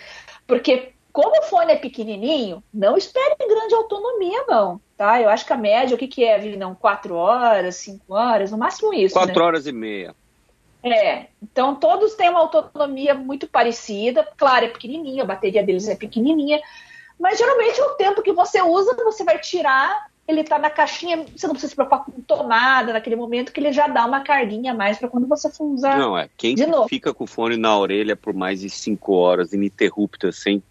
Porque como o fone é pequenininho, não espere grande autonomia, não. Tá? Eu acho que a média, o que, que é, Vinão? Quatro horas, cinco horas, no máximo isso.
Quatro
né?
horas e meia.
É, então todos têm uma autonomia muito parecida. Claro, é pequenininha, a bateria deles é pequenininha, mas geralmente o tempo que você usa, você vai tirar, ele tá na caixinha, você não precisa se preocupar com tomada naquele momento, que ele já dá uma carguinha a mais para quando você for usar.
Não, é. Quem
De novo.
fica com o fone na orelha por mais de cinco horas, ininterrupta, sem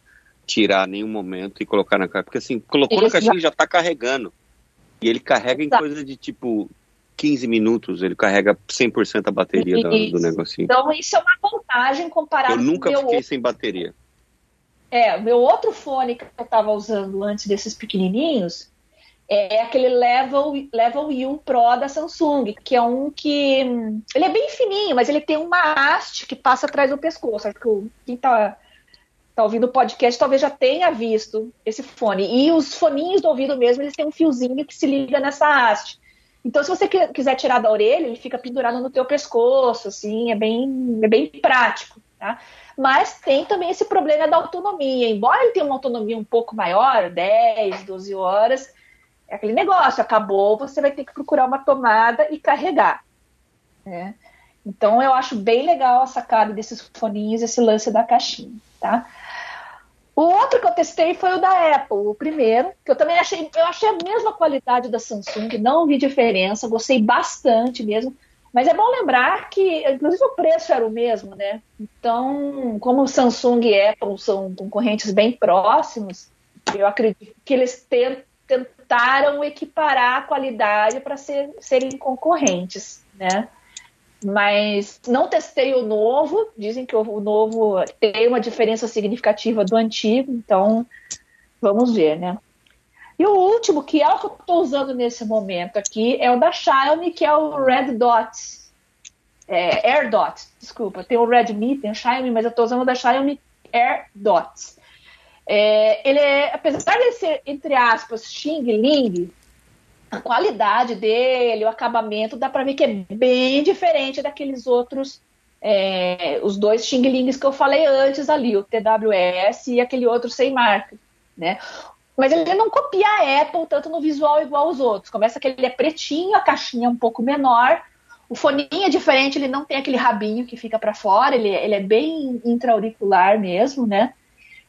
tirar nenhum momento e colocar na caixa. Porque assim, colocou na
Exato.
caixinha e já tá carregando. E ele carrega em
Exato.
coisa de tipo 15 minutos, ele carrega 100% a bateria da- do negocinho.
Então isso é uma vantagem comparado
Eu nunca fiquei sem bateria.
É, o meu outro fone que eu estava usando antes desses pequenininhos é aquele Level, Level U Pro da Samsung, que é um que. Ele é bem fininho, mas ele tem uma haste que passa atrás do pescoço. Acho que o- quem tá, tá ouvindo o podcast talvez já tenha visto esse fone. E os foninhos do ouvido mesmo, eles têm um fiozinho que se liga nessa haste. Então, se você qui- quiser tirar da orelha, ele fica pendurado no teu pescoço, assim, é bem, é bem prático, tá? Mas tem também esse problema da autonomia. Embora ele tenha uma autonomia um pouco maior, 10, 12 horas, é aquele negócio, acabou, você vai ter que procurar uma tomada e carregar. né? Então eu acho bem legal a sacada desses foninhos, esse lance da caixinha, tá? O outro que eu testei foi o da Apple, o primeiro, que eu também achei, eu achei a mesma qualidade da Samsung, não vi diferença, gostei bastante mesmo. Mas é bom lembrar que, inclusive, o preço era o mesmo, né? Então, como Samsung e Apple são concorrentes bem próximos, eu acredito que eles tentaram equiparar a qualidade para ser, serem concorrentes, né? Mas não testei o novo, dizem que o novo tem uma diferença significativa do antigo, então vamos ver, né? E o último, que é o que eu estou usando nesse momento aqui, é o da Xiaomi, que é o Red Dot. É, Air Dot, desculpa. Tem o Redmi, tem o Xiaomi, mas eu estou usando o da Xiaomi Air Dot. É, ele é, apesar de ser, entre aspas, Xing Ling, a qualidade dele, o acabamento, dá para ver que é bem diferente daqueles outros, é, os dois Xing Lings que eu falei antes ali, o TWS e aquele outro sem marca, né? Mas ele não copia a Apple tanto no visual igual aos outros. Começa que ele é pretinho, a caixinha é um pouco menor, o foninho é diferente, ele não tem aquele rabinho que fica para fora, ele, ele é bem intra-auricular mesmo, né?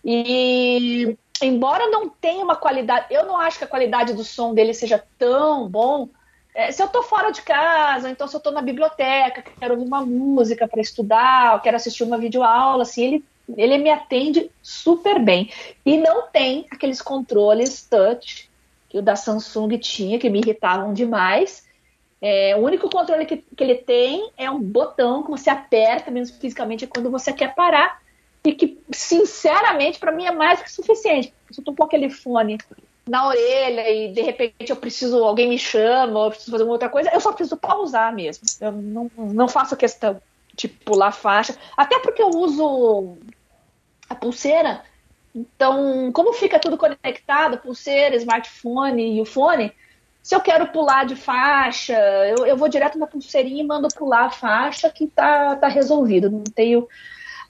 E embora não tenha uma qualidade, eu não acho que a qualidade do som dele seja tão bom. É, se eu tô fora de casa, então se eu tô na biblioteca, quero ouvir uma música para estudar, quero assistir uma videoaula, assim, ele ele me atende super bem. E não tem aqueles controles touch que o da Samsung tinha, que me irritavam demais. É, o único controle que, que ele tem é um botão que você aperta, mesmo fisicamente, quando você quer parar. E que, sinceramente, para mim é mais que suficiente. Se eu tô com aquele fone na orelha e de repente eu preciso, alguém me chama, ou eu preciso fazer uma outra coisa, eu só preciso pausar mesmo. Eu não, não faço questão de pular faixa. Até porque eu uso a pulseira. Então, como fica tudo conectado, pulseira, smartphone e o fone, se eu quero pular de faixa, eu, eu vou direto na pulseirinha e mando pular a faixa que tá, tá resolvido, não tenho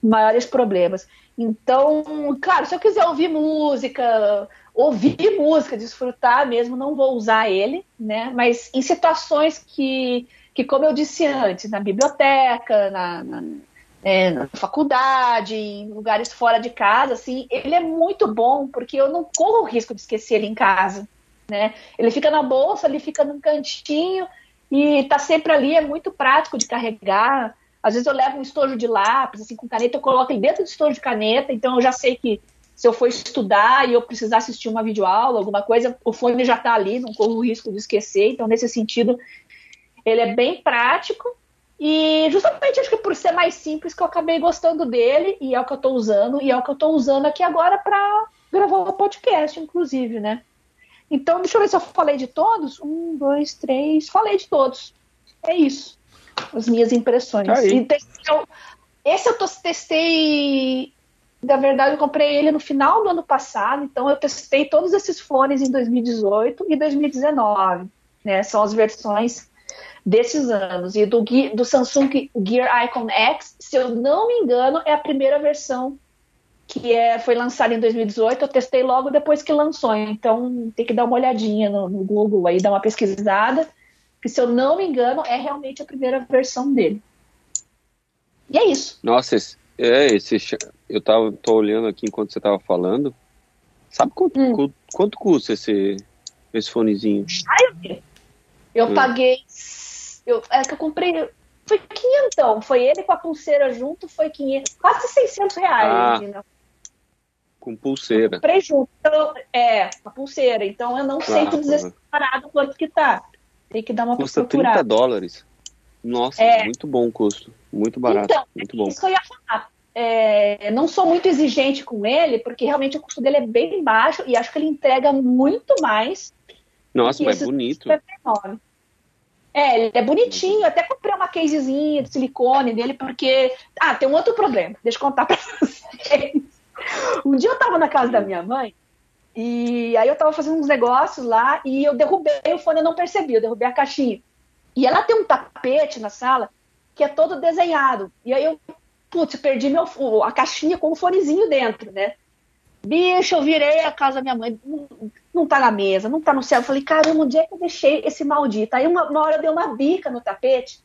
maiores problemas. Então, claro, se eu quiser ouvir música, ouvir música, desfrutar mesmo, não vou usar ele, né? Mas em situações que, que como eu disse antes, na biblioteca, na, na é, na faculdade, em lugares fora de casa, assim, ele é muito bom porque eu não corro o risco de esquecer ele em casa, né? Ele fica na bolsa, ele fica num cantinho e tá sempre ali, é muito prático de carregar. Às vezes eu levo um estojo de lápis, assim, com caneta, eu coloco ele dentro do estojo de caneta, então eu já sei que se eu for estudar e eu precisar assistir uma videoaula, alguma coisa, o fone já está ali, não corro o risco de esquecer. Então, nesse sentido, ele é bem prático e justamente acho que por ser mais simples que eu acabei gostando dele, e é o que eu estou usando, e é o que eu estou usando aqui agora para gravar o podcast, inclusive, né? Então, deixa eu ver se eu falei de todos. Um, dois, três. Falei de todos. É isso. As minhas impressões.
Tá
eu, esse eu testei. Na verdade, eu comprei ele no final do ano passado, então eu testei todos esses fones em 2018 e 2019. Né? São as versões desses anos. E do, do Samsung Gear Icon X, se eu não me engano, é a primeira versão que é, foi lançada em 2018. Eu testei logo depois que lançou. Então tem que dar uma olhadinha no, no Google aí, dar uma pesquisada. Que se eu não me engano, é realmente a primeira versão dele. E é isso.
Nossa, esse, é, esse, eu tava, tô olhando aqui enquanto você tava falando. Sabe quanto, hum. quanto custa esse, esse fonezinho?
Ah, eu, hum. paguei eu, é que eu comprei. Foi quinhentão. Foi ele com a pulseira junto, foi 500, quase 600 reais. Ah,
com pulseira. Eu
comprei junto. Então, é, com a pulseira. Então eu não sei ah, dizer separado quanto que tá. Tem que dar uma
Custa procurada. 30 dólares. Nossa, é. muito bom o custo. Muito barato. Então, muito bom.
isso que eu ia falar. É, não sou muito exigente com ele, porque realmente o custo dele é bem baixo e acho que ele entrega muito mais.
Nossa, mas é bonito. 59.
É, ele é bonitinho. Até comprei uma casezinha de silicone dele, porque. Ah, tem um outro problema. Deixa eu contar pra vocês. Um dia eu tava na casa da minha mãe, e aí eu tava fazendo uns negócios lá, e eu derrubei o fone, eu não percebi, eu derrubei a caixinha. E ela tem um tapete na sala que é todo desenhado. E aí eu, putz, perdi meu, a caixinha com o fonezinho dentro, né? Bicho, eu virei a casa da minha mãe, não, não tá na mesa, não tá no céu. Eu falei, caramba, onde é que eu deixei esse maldito? Aí uma, uma hora deu uma bica no tapete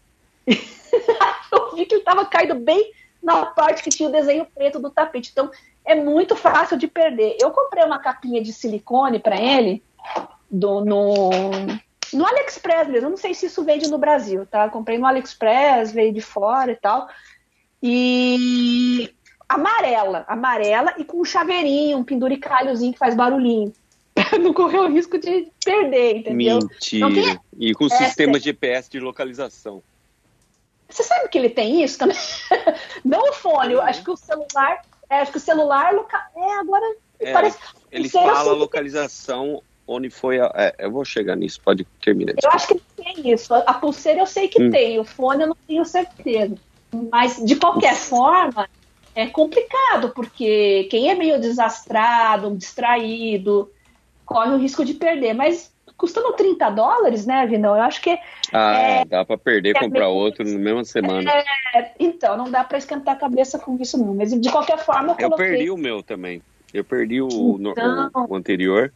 eu vi que ele estava caído bem na parte que tinha o desenho preto do tapete. Então, é muito fácil de perder. Eu comprei uma capinha de silicone para ele do, no, no AliExpress mesmo. Eu não sei se isso vende no Brasil, tá? Eu comprei no AliExpress, veio de fora e tal. E amarela, amarela e com um chaveirinho, um penduricalhozinho que faz barulhinho. Pra não correr o risco de perder, entendeu?
Mentira.
tem-
E com
É,
sistema GPS de localização.
Você sabe que ele tem isso também? Não o fone, eu acho que o celular. É, acho que o celular. Loca... É, agora.
É,
parece...
Ele fala a
sei que-
localização onde foi a. É, eu vou chegar nisso, pode terminar.
Eu acho que tem isso. A pulseira eu sei que
Hum.
tem, o fone eu não tenho certeza. Mas, de qualquer forma, é complicado, porque quem é meio desastrado, distraído, corre o risco de perder. Mas custando 30 dólares, né, Vinão? Eu acho que.
Ah, dá pra perder,
é
comprar
meio-
outro na mesma semana.
é, então, não dá para esquentar a cabeça com isso, não. Mas, de qualquer forma, eu
Eu
coloquei.
perdi o meu também. Eu perdi o, no-
Então.
o- o anterior.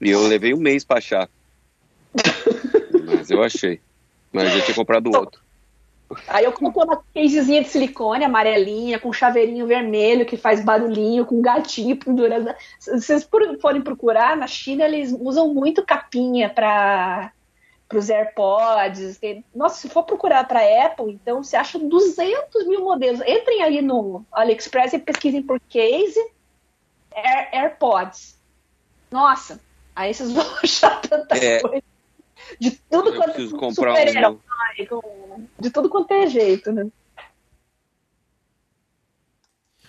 E eu levei um mês pra achar. Mas eu achei. Mas eu tinha comprado outro.
Aí eu coloquei uma casezinha de silicone amarelinha, com chaveirinho vermelho que faz barulhinho, com gatinho pendurando. Se vocês forem procurar, na China eles usam muito capinha para os AirPods. Tem- Nossa, se for procurar para Apple, então você acha 200 mil modelos. Entrem aí no AliExpress e pesquisem por case Air- AirPods. Nossa, aí vocês vão achar tanta
É.
coisa. De tudo
Eu
quanto
preciso
com
comprar um.
de tudo quanto é jeito, né?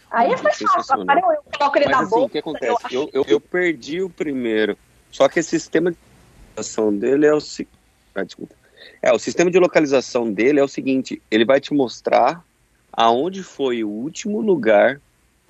Aí é mais fácil.
Sensacional.
Agora eu, eu coloco ele
Mas
na
assim,
bolsa.
o que acontece? Eu, eu, eu perdi o primeiro. Só que esse sistema de localização dele é o se- ah. É, o sistema de localização dele é o seguinte, ele vai te mostrar aonde foi o último lugar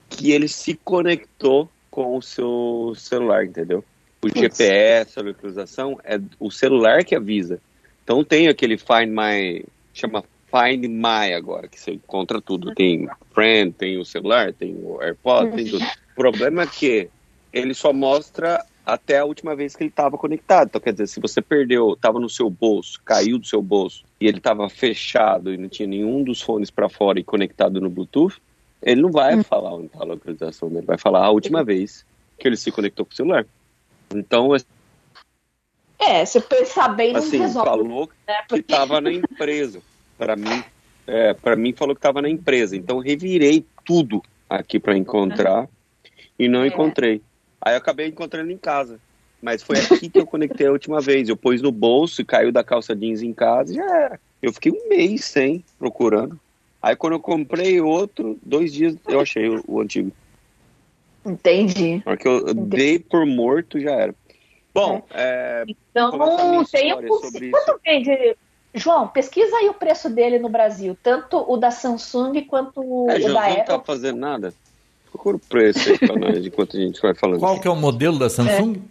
que ele se conectou com o seu celular, entendeu? O
Isso.
GPS, a localização, é o celular que avisa. Então tem aquele Find My, chama Find My agora, que você encontra tudo. Tem Friend, tem o celular, tem o AirPod, tem tudo. O problema é que ele só mostra até a última vez que ele estava conectado. Então, quer dizer, se você perdeu, estava no seu bolso, caiu do seu bolso e ele estava fechado e não tinha nenhum dos fones para fora e conectado no Bluetooth, ele não vai falar onde está a localização dele, vai falar a última vez que ele se conectou com o celular. Então,
É, se pensar bem, não
assim,
resolve.
falou
né?
que
Porque
estava na empresa. Para mim, é, para mim falou que estava na empresa. Então revirei tudo aqui para encontrar e não
É.
encontrei. Aí eu acabei encontrando em casa. Mas foi aqui que eu conectei a última vez. Eu pus no bolso e caiu da calça jeans em casa e já era. Eu fiquei um mês sem procurando. Aí quando eu comprei outro, dois dias eu achei o, o antigo.
Entendi.
Porque eu dei por morto já era. Bom, é,
Então,
a minha
tem um Quanto vende? João, pesquisa aí o preço dele no Brasil, tanto o da Samsung quanto o,
É,
o
João,
da
não
Apple.
tá fazendo nada. Procura o preço aí pra nós enquanto a gente vai falando.
Qual que é o modelo da Samsung?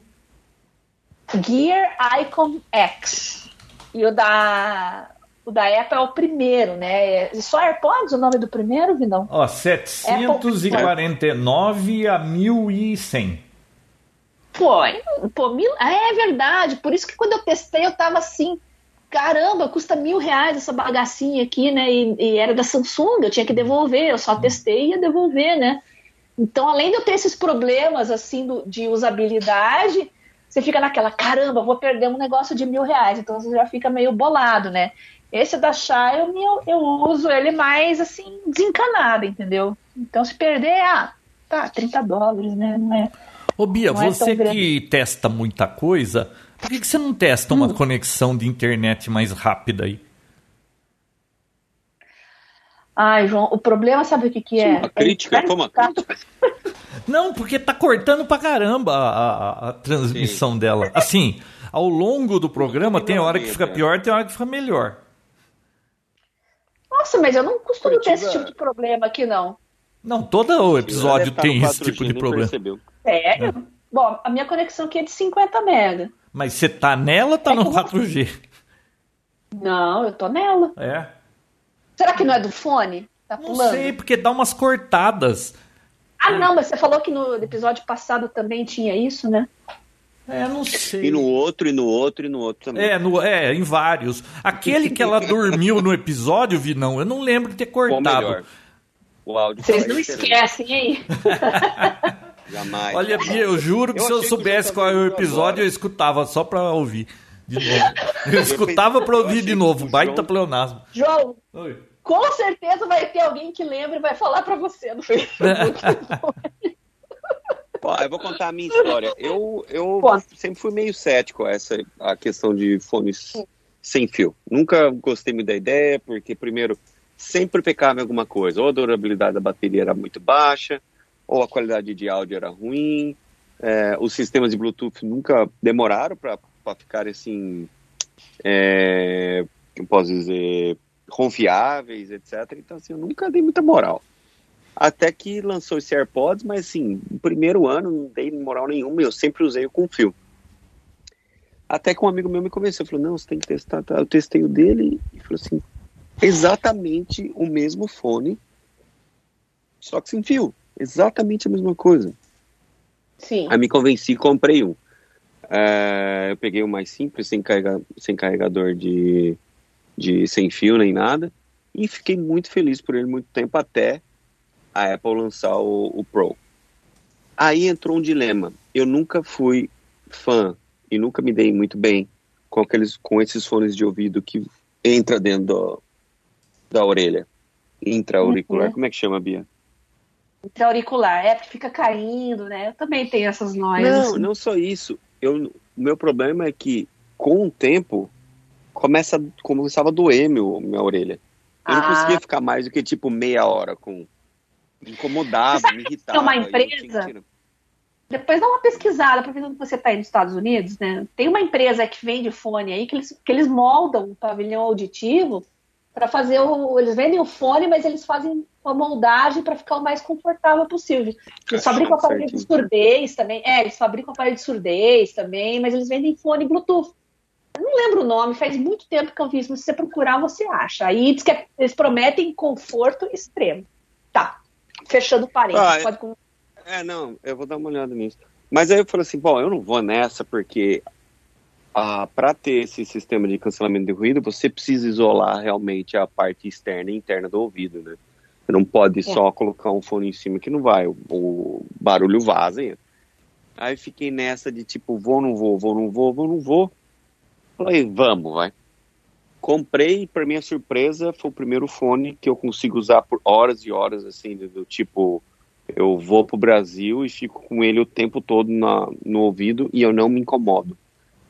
Gear Icon X. E o da, o da Apple é o primeiro, né? É só AirPods o nome do primeiro, Vinão?
Ó, 749 a 1100.
Pô, pô mil... ah, é verdade. Por isso que quando eu testei, eu tava assim. Caramba, custa mil reais essa bagacinha aqui, né? E, e era da Samsung, eu tinha que devolver, eu só testei e ia devolver, né? Então, além de eu ter esses problemas assim do- de usabilidade, você fica naquela, caramba, vou perder um negócio de mil reais, então você já fica meio bolado, né? Esse da Xiaomi eu, eu uso ele mais assim, desencanado, entendeu? Então se perder, ah, tá, 30 dólares, né? Não é.
Ô Bia,
Não é
você
grande.
que testa muita coisa, por que, que você não testa
Hum.
uma conexão de internet mais rápida aí?
Ai, João, o problema sabe o que, que é?
Uma crítica,
É
toma
ficar-
Não, porque tá cortando pra caramba a, a- a transmissão dela. Assim, ao longo do programa tem hora que fica pior, tem hora que fica melhor.
Nossa, mas eu não costumo ter esse
Curitiba-
tipo de problema aqui, não.
Não, todo o episódio
tá no
tem esse
4G,
tipo de problema.
percebeu.
Sério? Bom, a minha conexão aqui é de 50 mega.
Mas você tá nela ou tá
É
no
que eu-
4G?
Não, eu tô nela.
É.
Será que não é do fone? Tá
Não
pulando?
sei, porque dá umas cortadas.
Ah, não, mas você falou que no episódio passado também tinha isso, né?
É, não sei.
E no outro, e no outro, e no outro também.
É, no, é, em vários. Aquele que ela dormiu no episódio, Vinão, eu não lembro de ter cortado.
O áudio
Vocês não
excelente.
esquecem aí.
Jamais.
Olha, Bia, eu juro que
Eu
se eu soubesse qual é o episódio,
agora.
eu escutava só pra ouvir de novo. Eu escutava pra ouvir de novo. Baita
João-
pleonasmo.
João,
Oi.
com certeza vai ter alguém que lembra e vai falar pra você no Facebook.
Ó, eu vou contar a minha história. Eu, eu sempre fui meio cético a essa a questão de fones sem fio. Nunca gostei muito da ideia, porque, primeiro, sempre pecava em alguma coisa. Ou a durabilidade da bateria era muito baixa, ou a qualidade de áudio era ruim. É, os sistemas de Bluetooth nunca demoraram para ficar assim, é, eu posso dizer, confiáveis, etc. Então, assim, eu nunca dei muita moral. Até que lançou esse AirPods, mas assim, no primeiro ano não dei moral nenhuma, eu sempre usei o com fio. Até que um amigo meu me convenceu, falou, não, você tem que testar, tá? eu testei o dele e falou assim, exatamente o mesmo fone, só que sem fio, exatamente a mesma coisa.
Sim.
Aí me convenci e comprei um. É, eu peguei o mais simples, sem, carrega, sem carregador de, de sem fio nem nada, e fiquei muito feliz por ele muito tempo até a Apple lançar o, o Pro. Aí entrou um dilema. Eu nunca fui fã e nunca me dei muito bem com aqueles com esses fones de ouvido que entra dentro do- da orelha. Intra-auricular,
Uhum.
como é que chama, Bia?
Intra-auricular, é porque fica caindo, né? Eu também tenho essas noias.
Não, não só isso. Eu, o meu problema é que, com o tempo, começa, começava a doer meu, minha orelha. Eu não
Ah.
conseguia ficar mais do que, tipo, meia hora com... Me incomodava,
Você sabe
me irritava.
é uma empresa? Depois dá uma pesquisada, aproveitando que você está aí nos Estados Unidos, né? Tem uma empresa que vende fone aí que eles, que eles moldam o pavilhão auditivo para fazer o. Eles vendem o fone, mas eles fazem uma moldagem para ficar o mais confortável possível. Eles fabricam aparelho de surdez também. É, eles fabricam aparelho de surdez também, mas eles vendem fone Bluetooth. Eu não lembro o nome, faz muito tempo que eu vi isso, mas se você procurar, você acha. Aí diz que é- eles prometem conforto extremo. Tá. Fechando parênteses.
Ah, é-
pode
É, não, eu vou dar uma olhada nisso. Mas aí eu falei assim, bom, eu não vou nessa porque ah, para ter esse sistema de cancelamento de ruído, você precisa isolar realmente a parte externa e interna do ouvido, né? Você não pode só colocar um fone em cima que não vai, o, o barulho vaza. e- Aí fiquei nessa de tipo, vou, não vou, vou, não vou, vou, não vou. Falei, vamos, vai. Comprei, para minha surpresa, foi o primeiro fone que eu consigo usar por horas e horas, assim, do, do tipo, eu vou pro Brasil e fico com ele o tempo todo na, no ouvido e eu não me incomodo.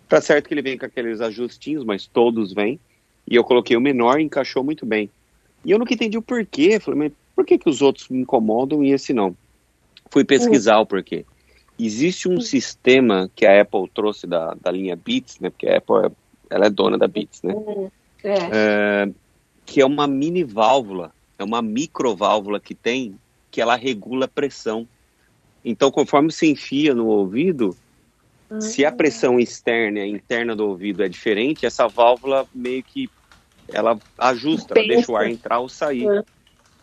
Tá certo que ele vem com aqueles ajustinhos, mas todos vêm. E eu coloquei o menor e encaixou muito bem. E eu nunca entendi o porquê. Falei, mas por que, que os outros me incomodam e esse não? Fui pesquisar o porquê. Existe um sistema que a Apple trouxe da, da linha Beats, né? Porque a Apple é, ela é dona da Beats, né?
É.
É, que é uma mini válvula, é uma microválvula que tem, que ela regula a pressão. Então, conforme você enfia no ouvido, se a pressão externa e interna do ouvido é diferente, essa válvula meio que ela ajusta, ela deixa o ar entrar ou sair.
É.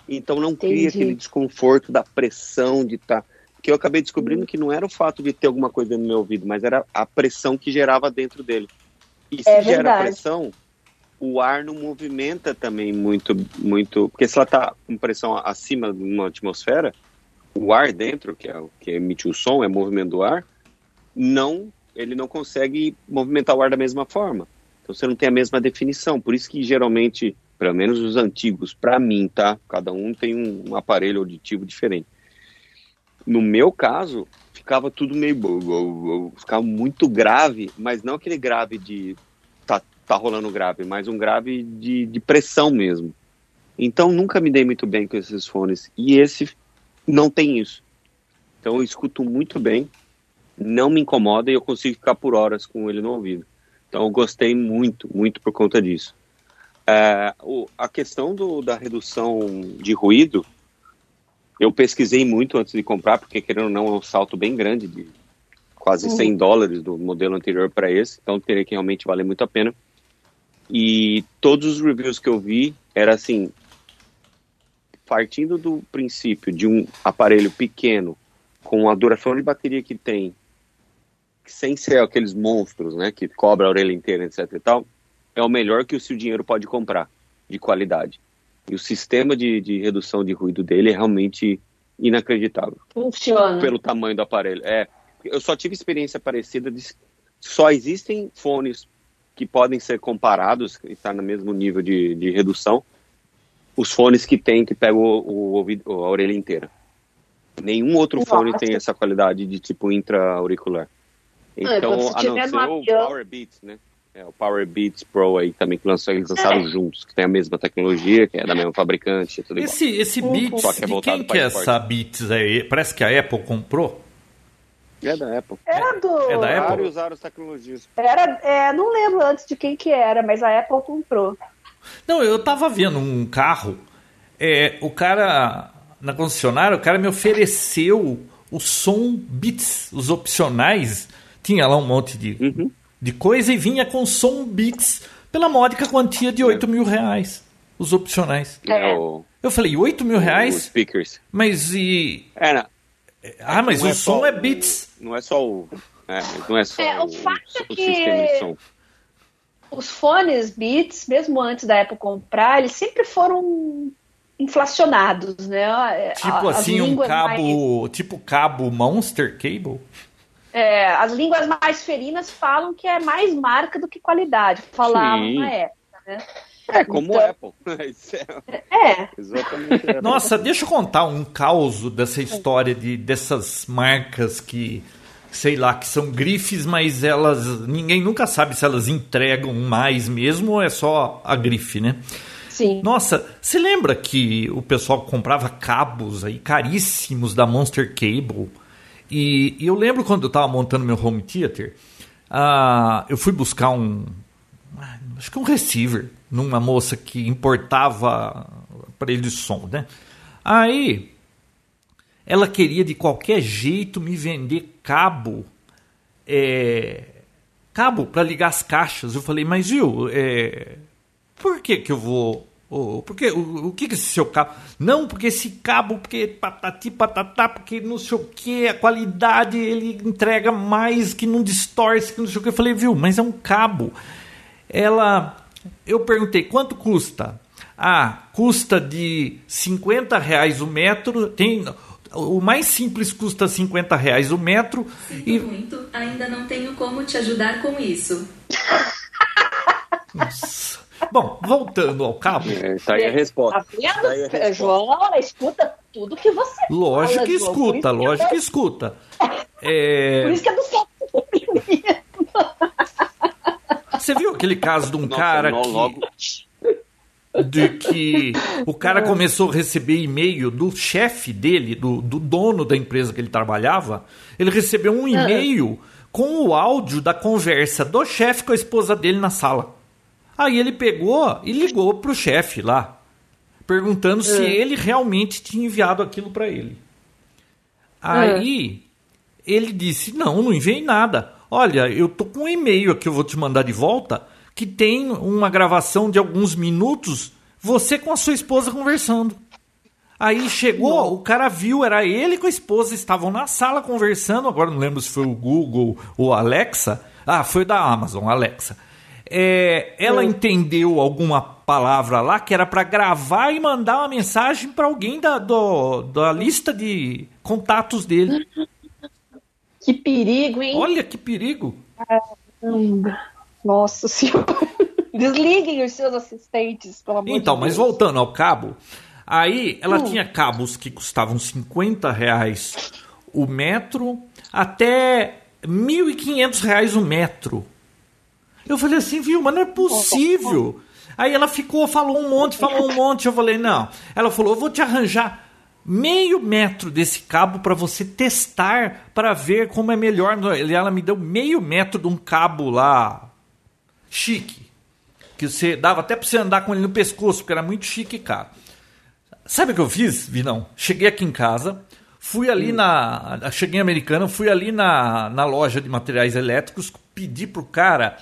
Então não cria
Entendi.
aquele desconforto da pressão de estar. Porque eu acabei descobrindo que não era o fato de ter alguma coisa do meu ouvido, mas era a pressão que gerava dentro dele. E se
É
gera pressão, o ar não movimenta também muito, muito. Porque se ela está com pressão acima de uma atmosfera, o ar dentro, que é o que emite o som, é o movimento do ar, não, ele não consegue movimentar o ar da mesma forma. Então você não tem a mesma definição. Por isso que geralmente, pelo menos os antigos, para mim, tá? Cada um tem um, um aparelho auditivo diferente. No meu caso, ficava tudo meio. ficava muito grave, mas não aquele grave de. tá, tá rolando grave, mas um grave de, de pressão mesmo. Então nunca me dei muito bem com esses fones. E esse não tem isso. Então eu escuto muito bem, não me incomoda e eu consigo ficar por horas com ele no ouvido. Então eu gostei muito, muito por conta disso. É, o- a questão do- da redução de ruído, eu pesquisei muito antes de comprar, porque querendo ou não é um salto bem grande, de quase 100 dólares do modelo anterior para esse, então teria que realmente valer muito a pena. E todos os reviews que eu vi era assim, partindo do princípio de um aparelho pequeno, com a duração de bateria que tem, sem ser aqueles monstros, né, que cobra a orelha inteira, etc e tal, é o melhor que o seu dinheiro pode comprar, de qualidade. E o sistema de, de redução de ruído dele é realmente inacreditável.
Funciona.
Pelo tamanho do aparelho. É, eu só tive experiência parecida de só existem fones que podem ser comparados, e estar no mesmo nível de, de redução, os fones que tem, que pegam o, o ouvido, a orelha inteira. Nenhum outro
Nossa.
fone tem essa qualidade de tipo intra-auricular. Então,
você
a não ser o Power Beats, né? É, o Power Beats Pro aí também que lançou, eles lançaram
É.
juntos, que tem a mesma tecnologia, que é da mesma fabricante, é tudo igual.
Esse, esse. Beats,
Só que é
de quem que é essa Beats aí? Parece que a Apple comprou.
É da Apple.
Era do.
É da Apple?
Vários usaram as tecnologias.
Era, é, não lembro antes de quem que era, mas a Apple comprou.
Não, eu tava vendo um carro, é, o cara, na concessionária, o cara me ofereceu o som Beats, os opcionais, tinha lá um monte de,
Uhum.
de coisa e vinha com som Beats pela módica quantia de 8 mil reais, os opcionais.
É.
Eu falei, 8 mil
os
reais?
speakers.
Mas e...
É, não,
Ah, mas
não
o som
só
é
o-
Beats.
Não é só o. É, não é só
É, o
o,
fato é
o
que-
sistema de som.
Os fones Beats, mesmo antes da Apple comprar, eles sempre foram inflacionados, né? A-
Tipo
as
assim, um cabo, tipo cabo Monster Cable.
mais- é, as línguas mais ferinas falam que é mais marca do que qualidade. Falavam
Sim.
na época, né?
É como
Então-
o Apple. É
É,
exatamente. Apple.
Nossa, deixa eu contar um caos dessa história de dessas marcas que, sei lá, que são grifes, mas elas. Ninguém nunca sabe se elas entregam mais mesmo ou é só a grife, né?
sim.
Nossa, você lembra que o pessoal comprava cabos aí caríssimos da Monster Cable? E, e eu lembro quando eu estava montando meu home theater, ah, eu fui buscar um. ah, Acho que um receiver numa moça que importava aparelho de som, né? Aí ela queria de qualquer jeito me vender cabo é, cabo para ligar as caixas. Eu falei, mas viu, é, por que que eu vou... O, porque, o, o que que esse seu cabo... Não, porque esse cabo, porque patati patatá, porque não sei o que, a qualidade ele entrega mais, que não distorce, que não sei o que. Eu falei, viu, mas é um cabo. Ela... Eu perguntei, quanto custa? Ah, custa de 50 reais o metro, tem... O mais simples custa 50 reais o metro
Sinto
e
muito, ainda não tenho como te ajudar com isso.
Nossa. Bom, voltando ao cabo,
É, tá aí a resposta.
Tá
Tá aí a
vendo?
resposta.
João, ela escuta tudo que você
lógico
fala,
que
João.
escuta,
Por
lógico que
é-
escuta.
Por
É,
isso que é do seu
você viu aquele caso de um
Nossa,
cara
nó
que,
logo.
de que o cara começou a receber e-mail do chefe dele, do, do dono da empresa que ele trabalhava. Ele recebeu um e-mail com o áudio da conversa do chefe com a esposa dele na sala. Aí ele pegou e ligou pro chefe lá, perguntando se ele realmente tinha enviado aquilo para ele. Aí ele disse: Não, não enviei nada. Olha, eu tô com um e-mail aqui, eu vou te mandar de volta, que tem uma gravação de alguns minutos, você com a sua esposa conversando. Aí chegou, o cara viu, era ele com a esposa, estavam na sala conversando. Agora não lembro se foi o Google ou a Alexa. Ah, foi da Amazon, Alexa. É, ela entendeu alguma palavra lá que era para gravar e mandar uma mensagem para alguém da, do- da lista de contatos dele.
Que perigo, hein?
Olha que perigo.
Caramba. Nossa senhora. Desliguem os seus assistentes, pelo amor
Então,
de
mas
Deus.
voltando ao cabo, aí ela
Hum.
tinha cabos que custavam 50 reais o metro até 1.500 reais o metro. Eu falei assim, viu, mas não é possível. Aí ela ficou, falou um monte, falou um monte. Eu falei, não. Ela falou, eu vou te arranjar meio metro desse cabo para você testar para ver como é melhor. Ela me deu meio metro de um cabo lá chique que você dava até para você andar com ele no pescoço, porque era muito chique e caro. Sabe o que eu fiz, Vinão? Cheguei aqui em casa, fui ali na. Cheguei em Americana, fui ali na, na loja de materiais elétricos, pedi pro cara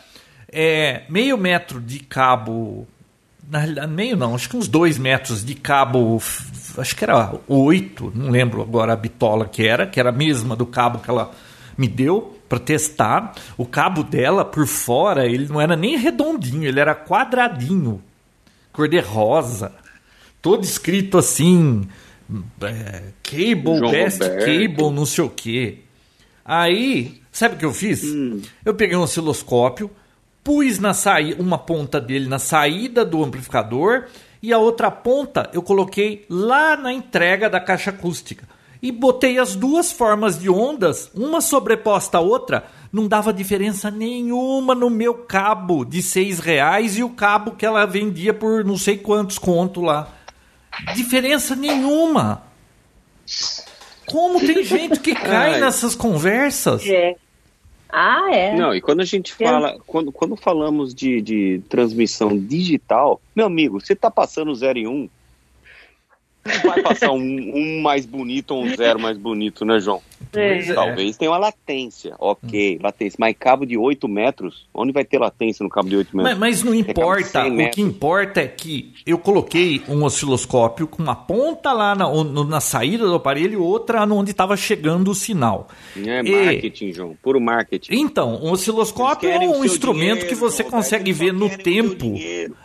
é, meio metro de cabo. Na realidade, meio não, acho que uns dois metros de cabo. Acho que era oito, não lembro agora a bitola que era, que era a mesma do cabo que ela me deu. para testar. O cabo dela por fora, ele não era nem redondinho, ele era quadradinho, cor de rosa, todo escrito assim, é, cable,
João
best
Roberto.
cable, não sei o quê. Aí, sabe o que eu fiz? Eu peguei um osciloscópio, pus na saída, uma ponta dele na saída do amplificador e a outra ponta eu coloquei lá na entrega da caixa acústica. E botei as duas formas de ondas, uma sobreposta à outra, não dava diferença nenhuma no meu cabo de seis reais e o cabo que ela vendia por não sei quantos conto lá. Diferença nenhuma. Como tem gente que cai
Ai.
nessas conversas?
É. Ah, é.
Não, e quando a gente fala, quando, quando falamos de, de transmissão digital, meu amigo, você tá passando 0 e 1, um, não vai passar um, um mais bonito ou um zero mais bonito, né, João?
É.
Talvez tenha uma latência, ok, latência. Mas cabo de 8 metros, onde vai ter latência no cabo de 8 metros?
Mas, mas não importa,
de 100
o que importa é que eu coloquei um osciloscópio com uma ponta lá na, no- na saída do aparelho e outra onde estava chegando o sinal.
É
E-
marketing, João, puro marketing.
Então, um osciloscópio é um instrumento
dinheiro,
que você consegue ver no tempo,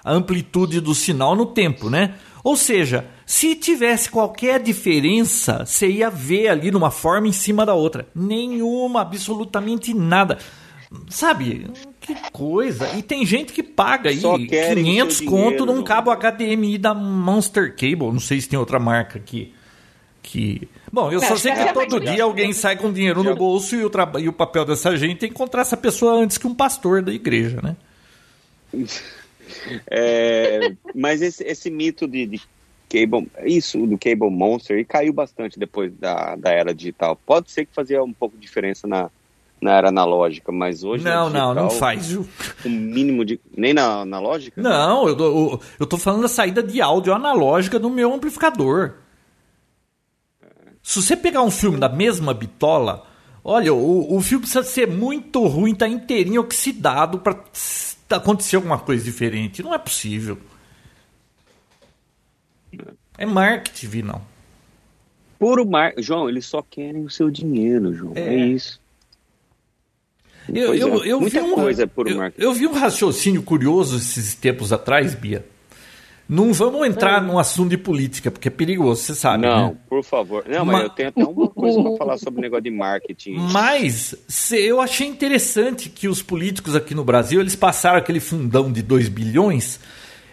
a amplitude do sinal no tempo, né? Ou seja, se tivesse qualquer diferença, você ia ver ali numa forma em cima da outra. Nenhuma, absolutamente nada. Sabe? Que coisa. E tem gente que paga aí
Só querem o
500
seu
conto num cabo HDMI da Monster Cable. Não sei se tem outra marca aqui. Que... Bom, eu só sei
que é
todo dia alguém sai com dinheiro no bolso e o, traba- e o papel dessa gente é encontrar essa pessoa antes que um pastor da igreja, né?
É, mas esse, esse mito de, de cable, isso do cable monster, e caiu bastante depois da, da era digital. Pode ser que fazia um pouco de diferença na, na era analógica, mas hoje
Não, não, não
digital,
faz?
O mínimo de nem na analógica.
Não, eu, eu, eu tô falando da saída de áudio analógica do meu amplificador. Se você pegar um filme da mesma bitola, olha, o, o filme precisa ser muito ruim, tá inteirinho oxidado pra s- acontecer alguma coisa diferente. Não é possível. É marketing, vi, não.
Puro mar, João, eles só querem o seu dinheiro, João. É,
É.
isso.
Eu, eu,
é,
eu
muita
vi um,
coisa é puro
eu,
marketing.
eu vi um raciocínio curioso esses tempos atrás, Bia. Não vamos entrar num assunto de política, porque é perigoso, você sabe.
Não,
né?
por favor. Não, mas
Ma-
eu tenho até uma coisa para falar sobre o negócio de marketing.
Mas se- eu achei interessante que os políticos aqui no Brasil eles passaram aquele fundão de 2 bilhões.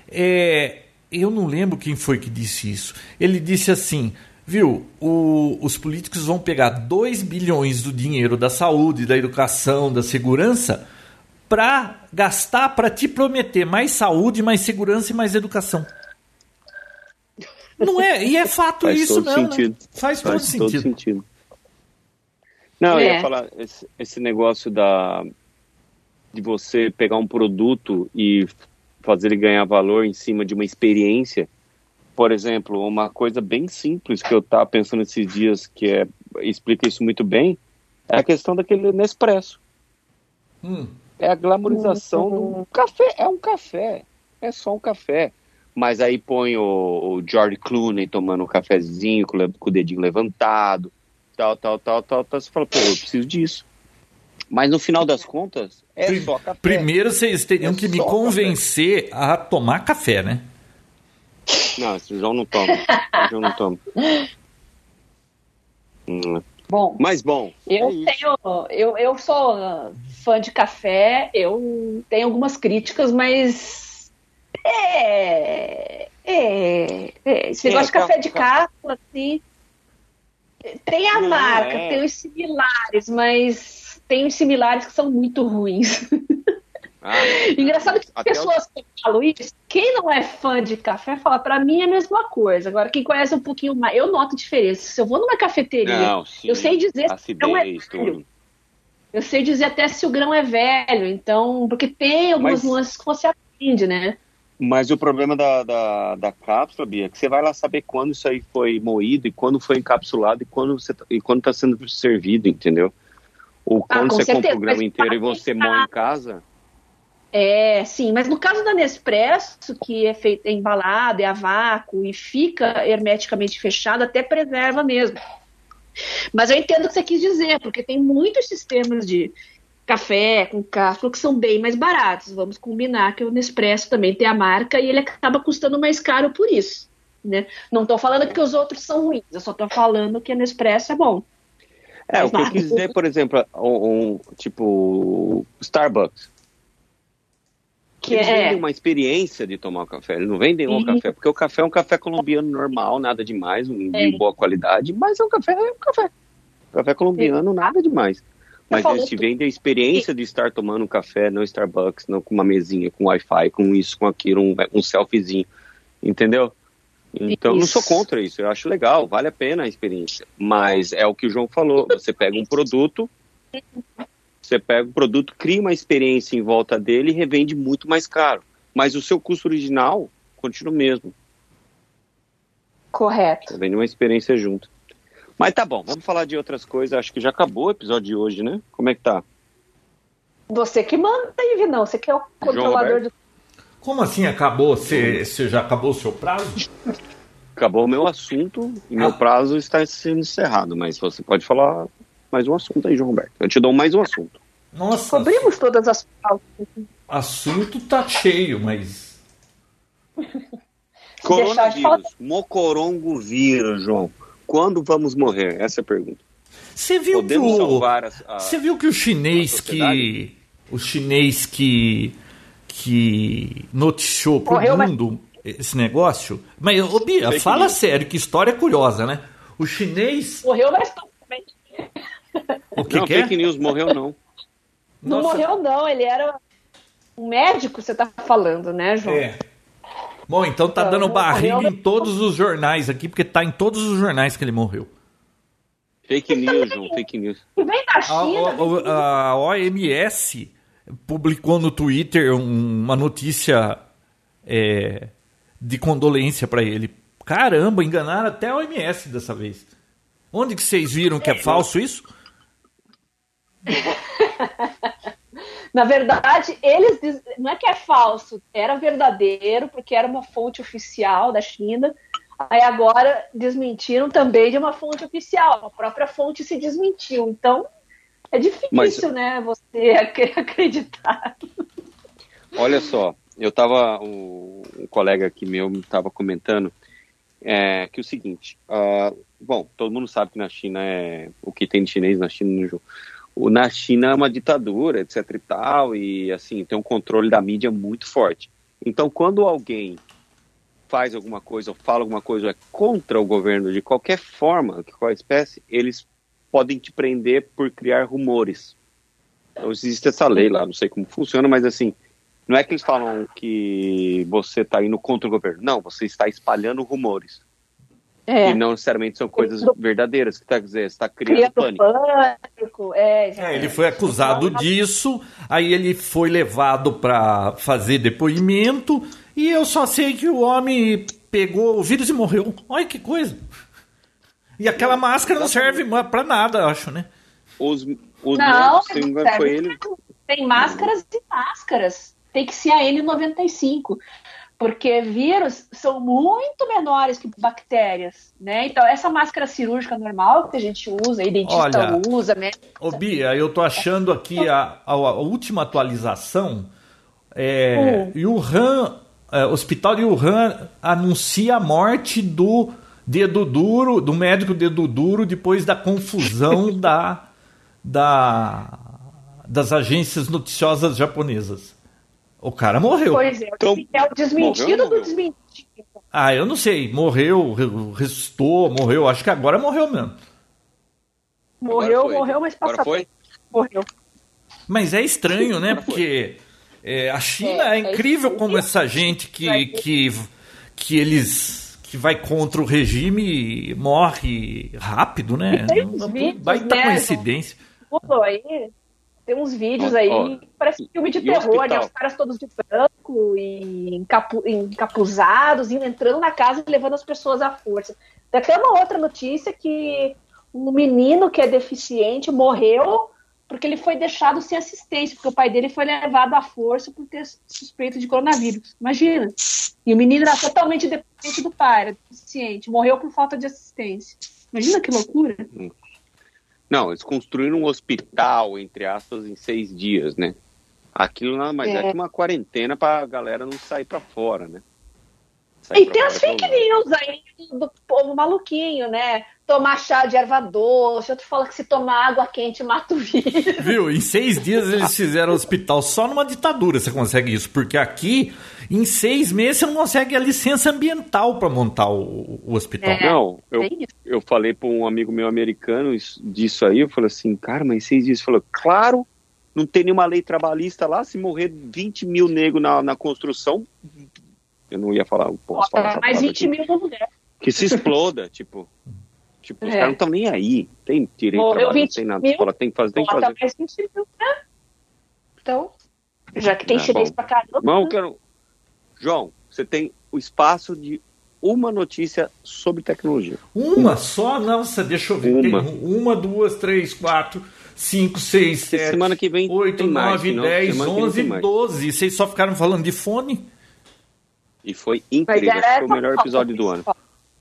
É, eu não lembro quem foi que disse isso. Ele disse assim: viu, o- os políticos vão pegar 2 bilhões do dinheiro da saúde, da educação, da segurança para gastar para te prometer mais saúde, mais segurança e mais educação. Não é? E é fato
Faz
isso
todo
mesmo. né?
sentido.
Faz, todo
Faz
sentido.
todo sentido. Não, eu
É.
ia falar esse, esse negócio da de você pegar um produto e fazer ele ganhar valor em cima de uma experiência. Por exemplo, uma coisa bem simples que eu estava pensando esses dias que é, explica isso muito bem é a questão daquele Nespresso.
Hum.
É a glamorização do café. É um café. É só um café. Mas aí põe o, o George Clooney tomando um cafezinho com, com o dedinho levantado, tal, tal, tal, tal, tal. Você fala, pô, eu preciso disso. Mas no final das contas, é
Prim-
só café.
Primeiro vocês teriam
É
que me convencer a tomar café, né?
Não, esse João não toma. O João não toma. Hum,
Bom,
Mas bom,
eu
é
tenho. Eu, eu sou fã de café, eu tenho algumas críticas, mas. É. É. é esse
É,
de
ca-
café de cápsula, assim. Tem a
Não,
marca,
é.
tem os similares, mas tem os similares que são muito ruins.
Ah,
Engraçado que as pessoas que falam isso, quem não é fã de café fala, pra mim é a mesma coisa. Agora, quem conhece um pouquinho mais, eu noto diferença. Se eu vou numa cafeteria,
Não, sim,
eu sei dizer se não é
acidez,
velho. eu sei dizer até se o grão é velho, então, porque tem algumas
Mas-
nuances que você aprende, né?
Mas o problema da, da, da cápsula, Bia, é que você vai lá saber quando isso aí foi moído e quando foi encapsulado e quando você tá- e quando está sendo servido, entendeu? Ou
Ah,
quando
com
você compra
certeza,
o grão inteiro e você
tá-
moe em casa.
É, sim, mas no caso da Nespresso, que é feito é embalado, é a vácuo e fica hermeticamente fechado, até preserva mesmo. Mas eu entendo o que você quis dizer, porque tem muitos sistemas de café com cápsula que são bem mais baratos. Vamos combinar que o Nespresso também tem a marca e ele acaba custando mais caro por isso. Né? Não estou falando que os outros são ruins, eu só estou falando que a Nespresso é bom.
É, o que eu quis dizer, por exemplo, um, um tipo Starbucks.
Que
eles
é-
vendem uma experiência de tomar o café, eles não vendem um
Sim.
café, porque o café é um café colombiano normal, nada demais, um,
É.
de boa qualidade, mas é um café, é um café. Café colombiano, nada demais. Mas eles te vendem a experiência de estar tomando um café no Starbucks, não com uma mesinha, com Wi-Fi, com isso, com aquilo, um, um selfiezinho. Entendeu? Então, eu não sou
Isso.
contra isso, eu acho legal, vale a pena a experiência. Mas é o que o João falou, você pega um produto, você pega o produto, cria uma experiência em volta dele e revende muito mais caro. Mas o seu custo original continua o mesmo.
Correto.
Você vende uma experiência junto. Mas tá bom, vamos falar de outras coisas. Acho que já acabou o episódio de hoje, né? Como é que tá?
Você que manda aí, Vinão. Você que é o controlador do.
Como assim acabou? Você você já acabou o seu prazo?
Acabou o meu assunto e meu
Ah.
prazo está sendo encerrado. Mas você pode falar mais um assunto aí, João Roberto. Eu te dou mais um assunto.
Nossa,
Cobrimos todas as pautas.
assunto tá cheio, mas.
Coronavírus, mocorongo vírus, João. Quando vamos morrer? Essa é a pergunta.
Você viu que
Podemos
o.
a-
Você viu que o chinês que. O chinês que. Que noticiou pro
Morreu, mas-
mundo esse negócio. Mas, ô Bia,
Fake
fala
news.
sério, que história curiosa, né? O chinês.
Morreu, mas também.
O que,
não,
que é?
fake news morreu não.
Não
Nossa,
morreu, não. Ele era um médico, você tá falando, né, João?
É. Bom, então tá
Não,
dando barriga
morreu,
em todos os jornais aqui, porque tá em todos os jornais que ele morreu.
Fake news, João, fake news.
E vem da
A,
China.
o- a OMS publicou no Twitter um- uma notícia é, de condolência pra ele. Caramba, enganaram até a OMS dessa vez. Onde que vocês viram que é falso isso?
Na verdade, eles diz... não é que é falso, era verdadeiro, porque era uma fonte oficial da China. Aí agora desmentiram também de uma fonte oficial. A própria fonte se desmentiu. Então é difícil,
Mas-
né, você ac- acreditar.
Olha só, eu tava, um, um colega aqui meu estava comentando é, que o seguinte, ah, bom, todo mundo sabe que na China é o que tem de chinês na China, no o- na China é uma ditadura, etc e tal, e assim, tem um controle da mídia muito forte. Então, quando alguém faz alguma coisa ou fala alguma coisa ou é contra o governo de qualquer forma, de qual espécie, eles podem te prender por criar rumores. Então, existe essa lei lá, não sei como funciona, mas assim, não é que eles falam que você está indo contra o governo. Não, você está espalhando rumores.
É,
E não necessariamente são coisas verdadeiras. Que tá, quer dizer, você está criando
criando
pânico.
pânico. É,
É, ele foi acusado disso, aí ele foi levado pra fazer depoimento, e eu só sei que o homem pegou o vírus e morreu. Olha que coisa. E aquela máscara não serve pra nada, eu acho, né?
Os, os
Não,
se não
serve
foi ele.
Tem máscaras e máscaras. Tem que ser a N95. Porque vírus são muito menores que bactérias, né? Então, essa máscara cirúrgica normal que a gente usa, a dentista
Olha,
usa, né?
Ô Bia, eu tô achando aqui a, a- a última atualização. É, Wuhan, é, Hospital de Wuhan anuncia a morte do dedo duro, do médico dedo duro, depois da confusão da, da, das agências noticiosas japonesas. O cara morreu.
Pois é,
Então,
é o desmentido
morreu ou
do
morreu?
desmentido.
Ah, eu não sei. Morreu, re- ressuscitou, morreu. Acho que agora morreu mesmo.
Morreu, morreu, mas
Agora
passa
foi?
Morreu.
Mas é estranho, né? Porque é, a China é,
É, é
incrível
estranho.
como essa gente que, que, que eles que vai contra o regime morre rápido, né?
Tem uns vídeos,
Baita
né,
coincidência.
Pulou aí. Tem uns vídeos aí,
ó,
parece filme de terror, né? Os caras todos de branco e encapu- encapuzados, indo- entrando na casa e levando as pessoas à força. Tem até uma outra notícia que um menino que é deficiente morreu porque ele foi deixado sem assistência, porque o pai dele foi levado à força por ter suspeito de coronavírus. Imagina. E o menino era totalmente dependente do pai, era deficiente, morreu por falta de assistência. Imagina que loucura.
Não, eles construíram um hospital, entre aspas, em seis dias, né? Aquilo nada mais é,
É.
que uma quarentena pra galera não sair pra fora, né?
E tem as fake news aí do povo maluquinho, né? Tomar chá de erva doce, outro fala que se tomar água quente mata o vírus.
Viu? Em seis dias eles fizeram hospital. Só numa ditadura você consegue isso. Porque aqui, em seis meses, você não consegue a licença ambiental para montar o, o hospital.
É.
Não, eu,
É
eu falei para um amigo meu americano isso- disso aí, eu falei assim, cara, mas seis dias, ele falou, claro, não tem nenhuma lei trabalhista lá, se morrer 20 mil negros na, na construção, eu não ia falar, posso falar essa
mais
palavra
20
aqui.
mil no lugar.
que se exploda, tipo, tipo, os
É.
caras não estão nem aí, tem direito
Morreu
trabalho, não
20
tem nada,
mil,
fala, tem que fazer, tem que
Bota
fazer.
mais 20 mil, né? Então, já que tem
Tá
chinês
bom.
pra caramba.
Eu quero, João, você tem o espaço de uma notícia sobre tecnologia.
Uma só? Nossa, deixa eu ver.
Uma.
Tem uma, duas, três, quatro, cinco, seis,
Porque
sete,
semana que vem
oito,
tem mais,
nove,
senão
dez,
semana que vem
onze,
tem mais.
doze. Vocês só ficaram falando de fone?
E foi incrível, acho que foi o melhor episódio do ano.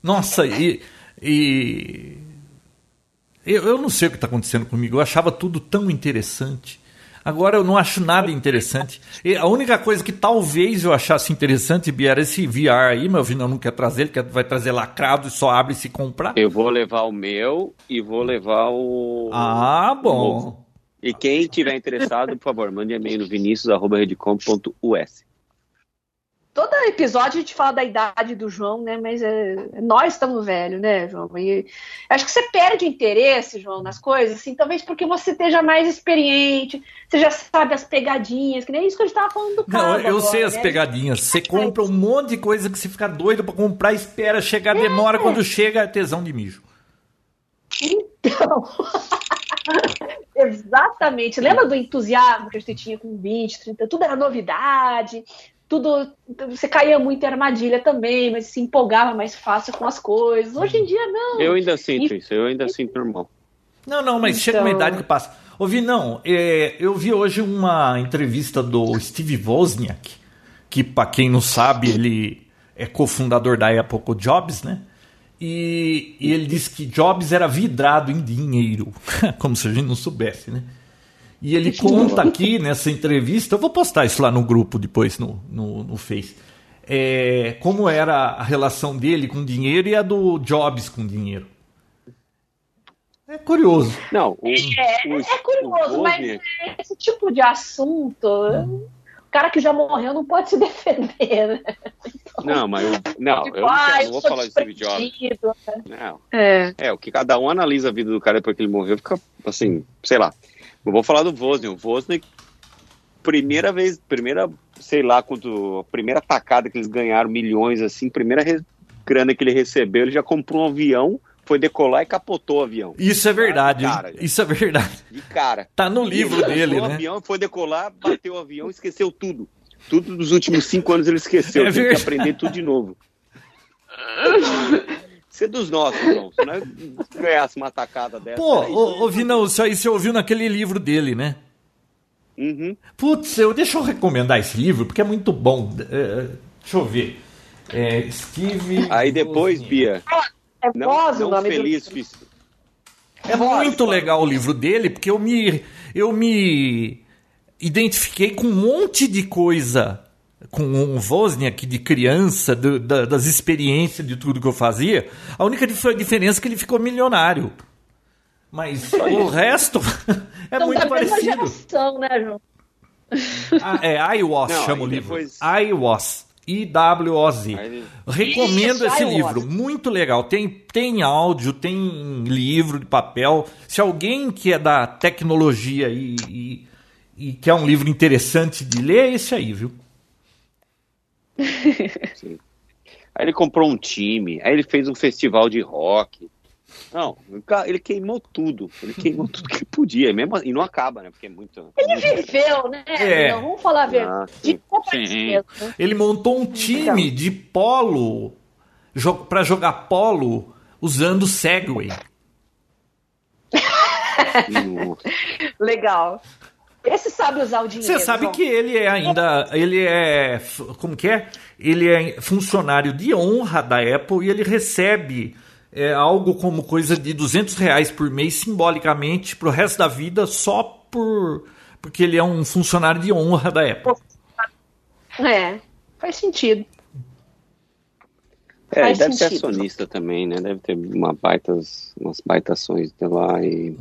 Nossa, e. e... Eu, eu não sei o que está acontecendo comigo. Eu achava tudo tão interessante. Agora eu não acho nada interessante. E a única coisa que talvez eu achasse interessante, Bia, era esse VR aí, meu filho não quer trazer, ele quer, vai trazer lacrado e só abre se comprar.
Eu vou levar o meu e vou levar o.
Ah,
o
bom.
novo. E quem tiver interessado, por favor, mande e-mail no vinicius.redcom.us.
Todo episódio a gente fala da idade do João, né? Mas é, nós estamos velhos, né, João? E acho que você perde interesse, João, nas coisas, assim, talvez porque você esteja mais experiente, você já sabe as pegadinhas, que nem isso que a gente tava falando do
Não,
carro.
eu sei
agora,
as
né?
pegadinhas. Você compra um monte de coisa que você fica doido pra comprar, espera, chegar, demora, quando chega é tesão de mijo.
Então. Exatamente. Lembra do entusiasmo que a gente tinha com 20, 30? Tudo era novidade, tudo. Você caía muito em armadilha também, mas se empolgava mais fácil com as coisas. Hoje em dia, não.
Eu ainda sinto
E-
isso, eu ainda sinto normal.
Não, não, mas chega uma
Então-
idade que passa. Ouvi, não, é, eu vi hoje uma entrevista do Steve Wozniak, que para quem não sabe, ele é cofundador da Apple com Jobs, né? E, e ele disse que Jobs era vidrado em dinheiro, como se a gente não soubesse, né? E ele conta aqui nessa entrevista, eu vou postar isso lá no grupo depois no, no, no Face, é, como era a relação dele com dinheiro e a do Jobs com dinheiro. É curioso.
Não, o,
É,
o,
é curioso,
o
mas esse tipo de assunto, o cara que já morreu não pode se defender, né?
Não, mas eu, não, eu
Tipo,
não,
ah,
quero-
eu
não vou falar de Steve Jobs.
desprendido.
Não.
É.
É, o que cada um analisa a vida do cara depois que ele morreu, fica assim, sei lá. Eu vou falar do Wozniak. O Wozniak, primeira vez, primeira, sei lá, quando, a primeira tacada que eles ganharam milhões, assim, primeira re- grana que ele recebeu, ele já comprou um avião, foi decolar e capotou o avião.
Isso é verdade.
Cara.
Isso é verdade.
De cara.
Tá no livro
Ele
dele,
comprou o
né?
avião, foi decolar, bateu o avião, esqueceu tudo. Tudo dos últimos cinco anos ele esqueceu.
É
Teve que aprender tudo de novo. Isso é dos nossos, João. Se nós ganhasse uma tacada dessa.
Pô,
aí-
ô, ô, Vinão, isso aí você ouviu naquele livro dele, né?
Uhum.
Putz, eu, deixa eu recomendar esse livro, porque é muito bom. É, deixa eu ver. É, Steve.
Aí depois. Bia,
É
não,
voz
não feliz,
do...
fiz-
É muito legal o livro dele, porque eu me, eu me identifiquei com um monte de coisa com o Wozniak de criança, do- da- das experiências de tudo que eu fazia. A única dif- diferença é que ele ficou milionário. Mas o resto é
São
muito
da mesma
parecido.
geração, né, João?
Ah, é iWAS,
Não,
chama o livro.
depois-
iWAS. I-W-O-Z.
Aí-
Recomendo
Isso,
esse
iWAS.
livro, muito legal. Tem, tem áudio, tem livro de papel. Se alguém que é da tecnologia e, e, e quer um livro interessante de ler, é esse aí, viu?
Aí ele comprou um time, aí ele fez um festival de rock. Não, ele queimou tudo. Ele queimou tudo que podia. E, mesmo, assim- e não acaba, né? Porque é muito.
Ele viveu, né?
É.
Não, vamos falar a
Ah,
verdade.
sim.
De culpa
Sim.
mesmo, né?
Ele montou um time de polo para jogar polo usando Segway.
Legal. Esse sabe usar o dinheiro.
Você sabe
João.
que ele é ainda. Ele é. Como que é? Ele é funcionário de honra da Apple e ele recebe é algo como coisa de 200 reais por mês, simbolicamente, pro resto da vida, só por porque ele é um funcionário de honra da Apple.
É, faz sentido.
É,
Faz
deve ser
sentido.
acionista também, né? Deve ter uma baitas, umas baitações de lá e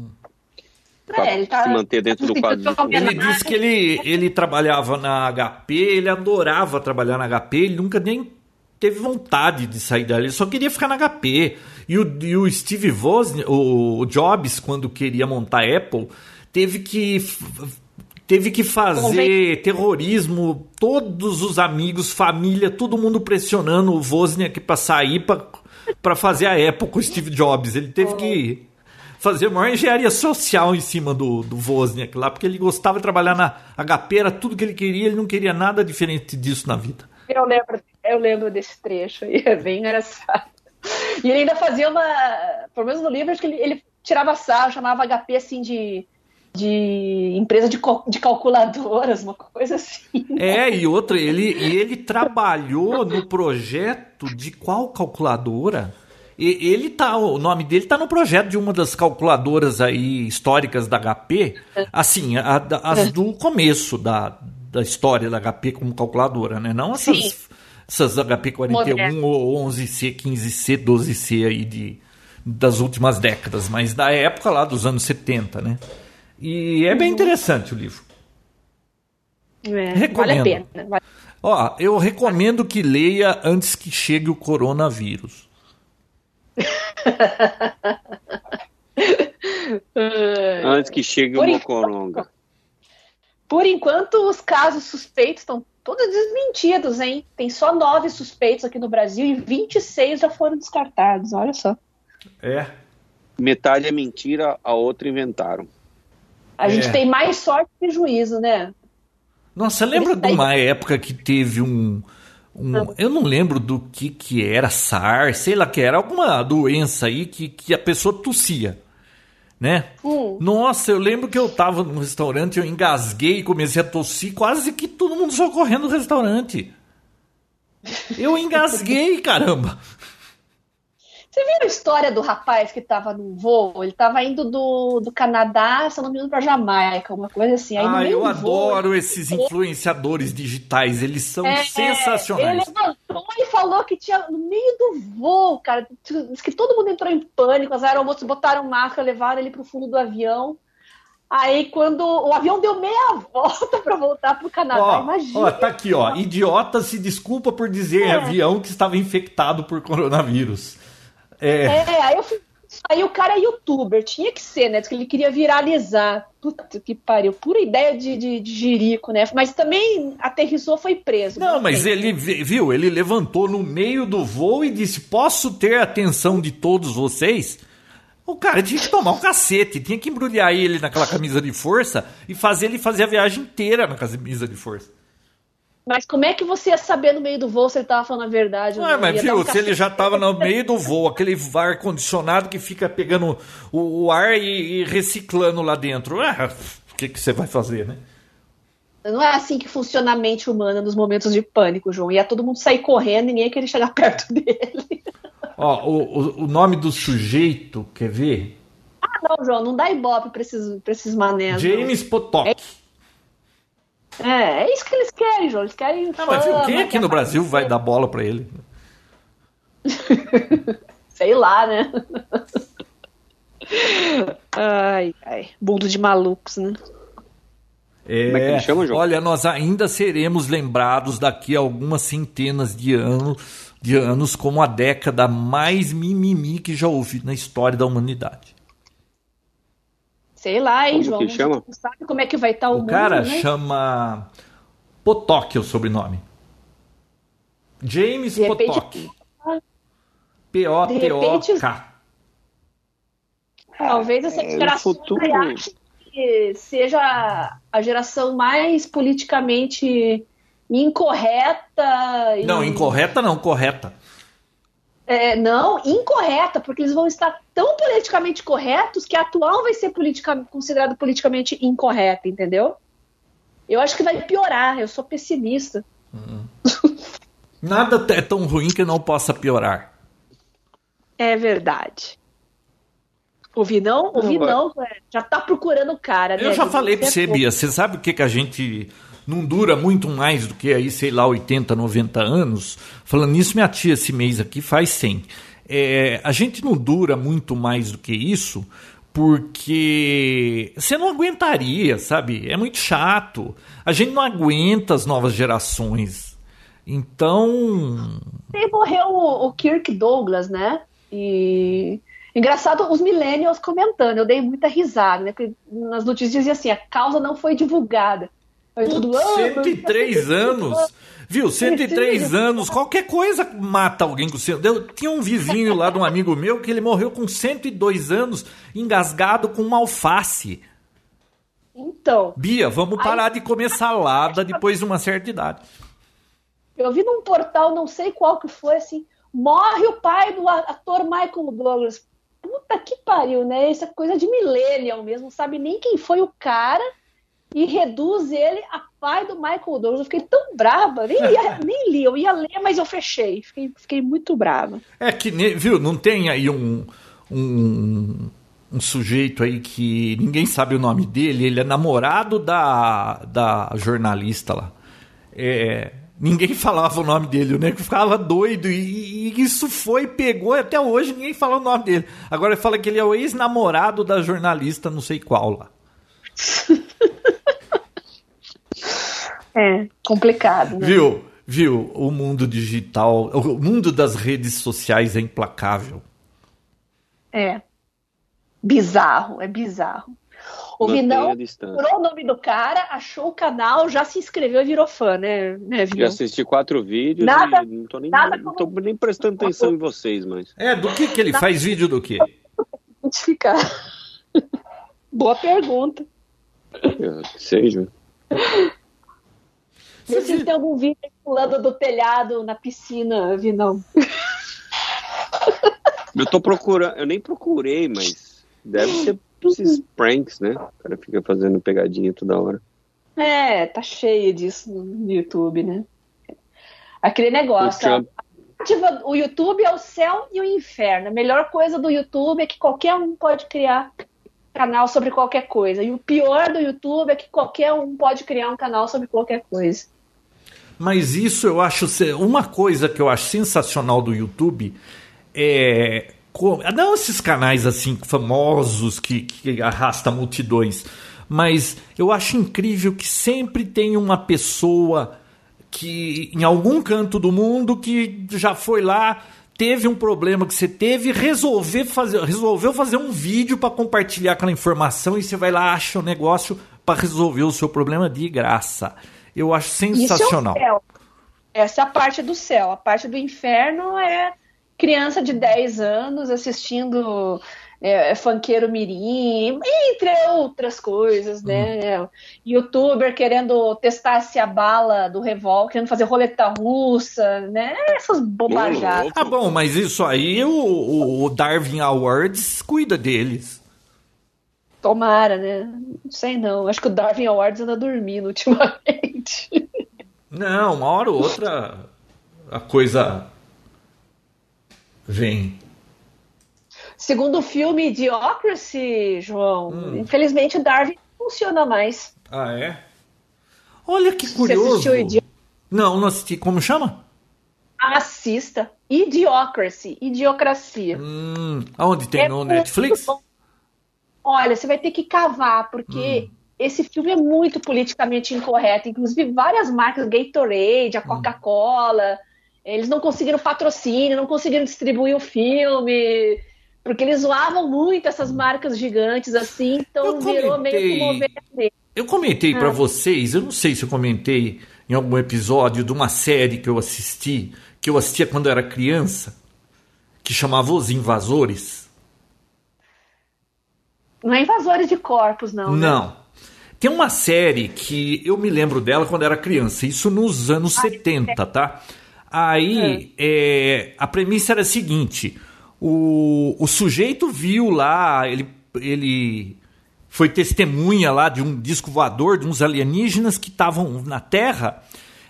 pra
É, ele tá-
se manter dentro do quadro de
Ele
disse que ele, ele trabalhava na HP, ele adorava trabalhar na HP, ele nunca nem teve vontade de sair dali, ele só queria ficar na HP. E o, e o Steve Wozniak, o, Jobs, quando queria montar a Apple, teve que teve que fazer terrorismo, todos os amigos, família, todo mundo pressionando o Wozniak para sair para fazer a Apple com o Steve Jobs. Ele teve que fazer uma engenharia social em cima do, do Wozniak lá, porque ele gostava de trabalhar na HP, era tudo que ele queria, ele não queria nada diferente disso na vida.
Eu lembro, eu lembro desse trecho aí, é bem engraçado. E ele ainda fazia uma. Pelo menos no livro, acho que ele, ele tirava sarro, chamava HP assim de, de empresa de, de calculadoras, uma coisa assim.
É, e outra, ele, e ele trabalhou no projeto de qual calculadora? E- ele tá, o nome dele tá no projeto de uma das calculadoras aí históricas da HP, assim, a- da- as do começo da, da história da HP como calculadora, né? Não
Sim.
essas, essas HP 41
Moderno.
ou 11C, 15C, 12C aí de, das últimas décadas, mas da época lá dos anos 70, né? E é bem interessante o livro.
É, vale a
Recomendo.
pena. Vale-
Ó, eu recomendo que leia antes que chegue o coronavírus.
Antes que chegue o
Por
Mocoronga.
Por enquanto, os casos suspeitos estão todos desmentidos, hein? Tem só nove suspeitos aqui no Brasil e 26 já foram descartados. Olha só.
É.
Metade é mentira, a outra inventaram.
A
É.
gente tem mais sorte que juízo, né?
Nossa, lembra de uma época que teve um, um- Eu não lembro do que que era, SARS, sei lá que era, alguma doença aí que, que a pessoa tossia, né?
Hum.
Nossa, eu lembro que eu tava num restaurante, eu engasguei, comecei a tossir, quase que todo mundo saiu correndo do restaurante. Eu engasguei, caramba.
Você viu a história do rapaz que estava num voo? Ele estava indo do, do Canadá, se não me engano, para Jamaica, uma coisa assim. Aí, no
Ah, eu
do voo,
adoro esses influenciadores digitais, eles são
É,
sensacionais.
Ele levantou e falou que tinha no meio do voo, cara. Diz que todo mundo entrou em pânico, as aeromoças botaram máscara, levaram ele pro fundo do avião. Aí, quando o avião deu meia volta para voltar pro Canadá,
Ó,
imagina.
ó, tá aqui, ó. Idiota se desculpa por dizer
É.
avião que estava infectado por coronavírus. É,
É, aí eu fui. Aí o cara é youtuber, tinha que ser, né? Diz que ele queria viralizar. Puta que pariu, pura ideia de, de, de jirico, né? Mas também aterrissou, foi preso.
Não, mas
sei.
ele vi- viu, ele levantou no meio do voo e disse: Posso ter a atenção de todos vocês? O cara tinha que tomar um cacete, tinha que embrulhar ele naquela camisa de força e fazer ele fazer a viagem inteira na camisa de força.
Mas como é que você ia saber no meio do voo se ele tava falando a verdade?
Ah,
não?
mas
Ia dar
viu,
um
se ele já tava no meio do voo, aquele ar condicionado que fica pegando o, o ar e, e reciclando lá dentro. Ah, o que, que você vai fazer, né?
Não é assim que funciona a mente humana nos momentos de pânico, João. Ia todo mundo sair correndo e ninguém ia querer chegar perto dele.
Ó, o, o, o nome do sujeito, quer ver?
Ah, não, João, não dá ibope pra esses, pra esses manés.
James Potok.
É, é isso que eles querem, João. Eles querem.
Ah, mas
fama,
quem aqui
quer
no Brasil vai dar bola pra ele?
Sei lá, né? ai, ai. Mundo de malucos, né?
É,
Como é que ele chama, João?
olha, nós ainda seremos lembrados daqui a algumas centenas de anos, de anos como a década mais mimimi que já houve na história da humanidade.
Sei lá, hein,
Como
João.
que chama?
Não sabe como é que vai estar o,
O
mundo,
cara
né?
chama Potok é o sobrenome. James
De repente-
Potok. P-O-T-O-K.
Talvez essa
É,
geração
futuro-
seja a geração mais politicamente incorreta. e-
Não, incorreta não, correta.
É, não, incorreta, porque eles vão estar tão politicamente corretos que a atual vai ser politica, considerada politicamente incorreta, entendeu? Eu acho que vai piorar, eu sou pessimista.
Nada é tão ruim que não possa piorar.
É verdade. O Vinão, o
Não,
Vinão é, já tá procurando o cara, né?
Eu já falei pra
é
você. Bia, você sabe o que, que a gente não dura muito mais do que aí, sei lá, 80, 90 anos? Falando nisso, minha tia esse mês aqui faz 100. É, a gente não dura muito mais do que isso porque você não aguentaria, sabe? É muito chato. A gente não aguenta as novas gerações. Então,
E morreu o, o Kirk Douglas, né? E engraçado os millennials comentando, eu dei muita risada, né? Porque nas notícias dizia assim, a causa não foi divulgada. Aí todo, "Ah, mas-
103 anos. Viu? 103 anos. Qualquer coisa mata alguém com 100. Eu tinha um vizinho lá de um amigo meu que ele morreu com 102 anos, engasgado com uma alface.
Então,
Bia, vamos parar de comer salada depois de uma certa idade.
eu vi num portal, não sei qual que foi, assim, morre o pai do ator Michael Douglas. Puta que pariu, né? Isso é coisa de millennial mesmo, não sabe nem quem foi o cara e reduz ele a pai do Michael Douglas. Eu fiquei tão brava, nem, ia- nem li, eu ia ler, mas eu fechei. Fiquei, fiquei muito brava.
É que, viu, não tem aí um, um, um sujeito aí que ninguém sabe o nome dele, ele é namorado da, da jornalista lá. É, ninguém falava o nome dele, o nego ficava doido e, e isso foi, pegou até hoje ninguém fala o nome dele. Agora ele fala que ele é o ex-namorado da jornalista não sei qual lá.
É, complicado, né?
Viu? Viu? O mundo digital, o mundo das redes sociais é implacável.
É. Bizarro, é bizarro. O Vinão procurou o nome do cara, achou o canal, já se inscreveu e virou fã, né, né
Já assisti quatro vídeos
Nada-
e não tô nem,
nada
não tô nem prestando atenção em vocês, mas.
É, do que que ele faz vídeo do quê?
Identificar. Boa pergunta.
eu Seja.
Vê se tem algum vídeo pulando do telhado na piscina, Vinão.
Eu tô procurando, eu nem procurei, mas deve ser esses pranks, né? O cara fica fazendo pegadinha toda hora.
É, tá cheio disso no YouTube, né? Aquele
O
negócio. Ó, ativa- O YouTube é o céu e o inferno. A melhor coisa do YouTube é que qualquer um pode criar canal sobre qualquer coisa. E o pior do YouTube é que qualquer um pode criar um canal sobre qualquer coisa.
Mas isso eu acho. Uma coisa que eu acho sensacional do YouTube é. Não esses canais assim famosos que, que arrasta multidões. Mas eu acho incrível que sempre tem uma pessoa que em algum canto do mundo que já foi lá, teve um problema que você teve, resolver fazer, resolveu fazer um vídeo para compartilhar aquela informação e você vai lá acha o negócio para resolver o seu problema de graça. Eu acho sensacional.
Isso é o céu. Essa é a parte do céu. A parte do inferno é criança de 10 anos assistindo é, funkeiro mirim, entre outras coisas, né? Youtuber querendo testar se a bala do revólver, querendo fazer roleta russa, né? Essas bobajadas.
Ah, bom, mas isso aí o- o Darwin Awards cuida deles.
Tomara, né? Não sei não. Acho que o Darwin Awards anda dormindo ultimamente.
Não, uma hora ou outra a coisa vem.
Segundo o filme Idiocracy, João, infelizmente o Darwin não funciona mais.
Ah, é? Olha que
Você
curioso.
assistiu Idi-
Não, não assisti. Como chama?
Assista. Idiocracy. Idiocracia.
Hum, aonde tem?
É
no Netflix?
bom. Olha, você vai ter que cavar, porque esse filme é muito politicamente incorreto. Inclusive, várias marcas, Gatorade, a Coca-Cola, eles não conseguiram patrocínio, não conseguiram distribuir o filme, porque eles zoavam muito essas marcas gigantes assim, então
Eu
virou meio que
comentei. Eu comentei
Ah.
vocês, eu não sei se eu comentei em algum episódio de uma série que eu assisti, que eu assistia quando eu era criança, que chamava Os Invasores.
Não é invasores de corpos, não. né?
Não. Tem uma série que eu me lembro dela quando era criança, isso nos anos 70, tá? Aí é, a premissa era a seguinte: o, o sujeito viu lá, ele, ele foi testemunha lá de um disco voador, de uns alienígenas que estavam na Terra,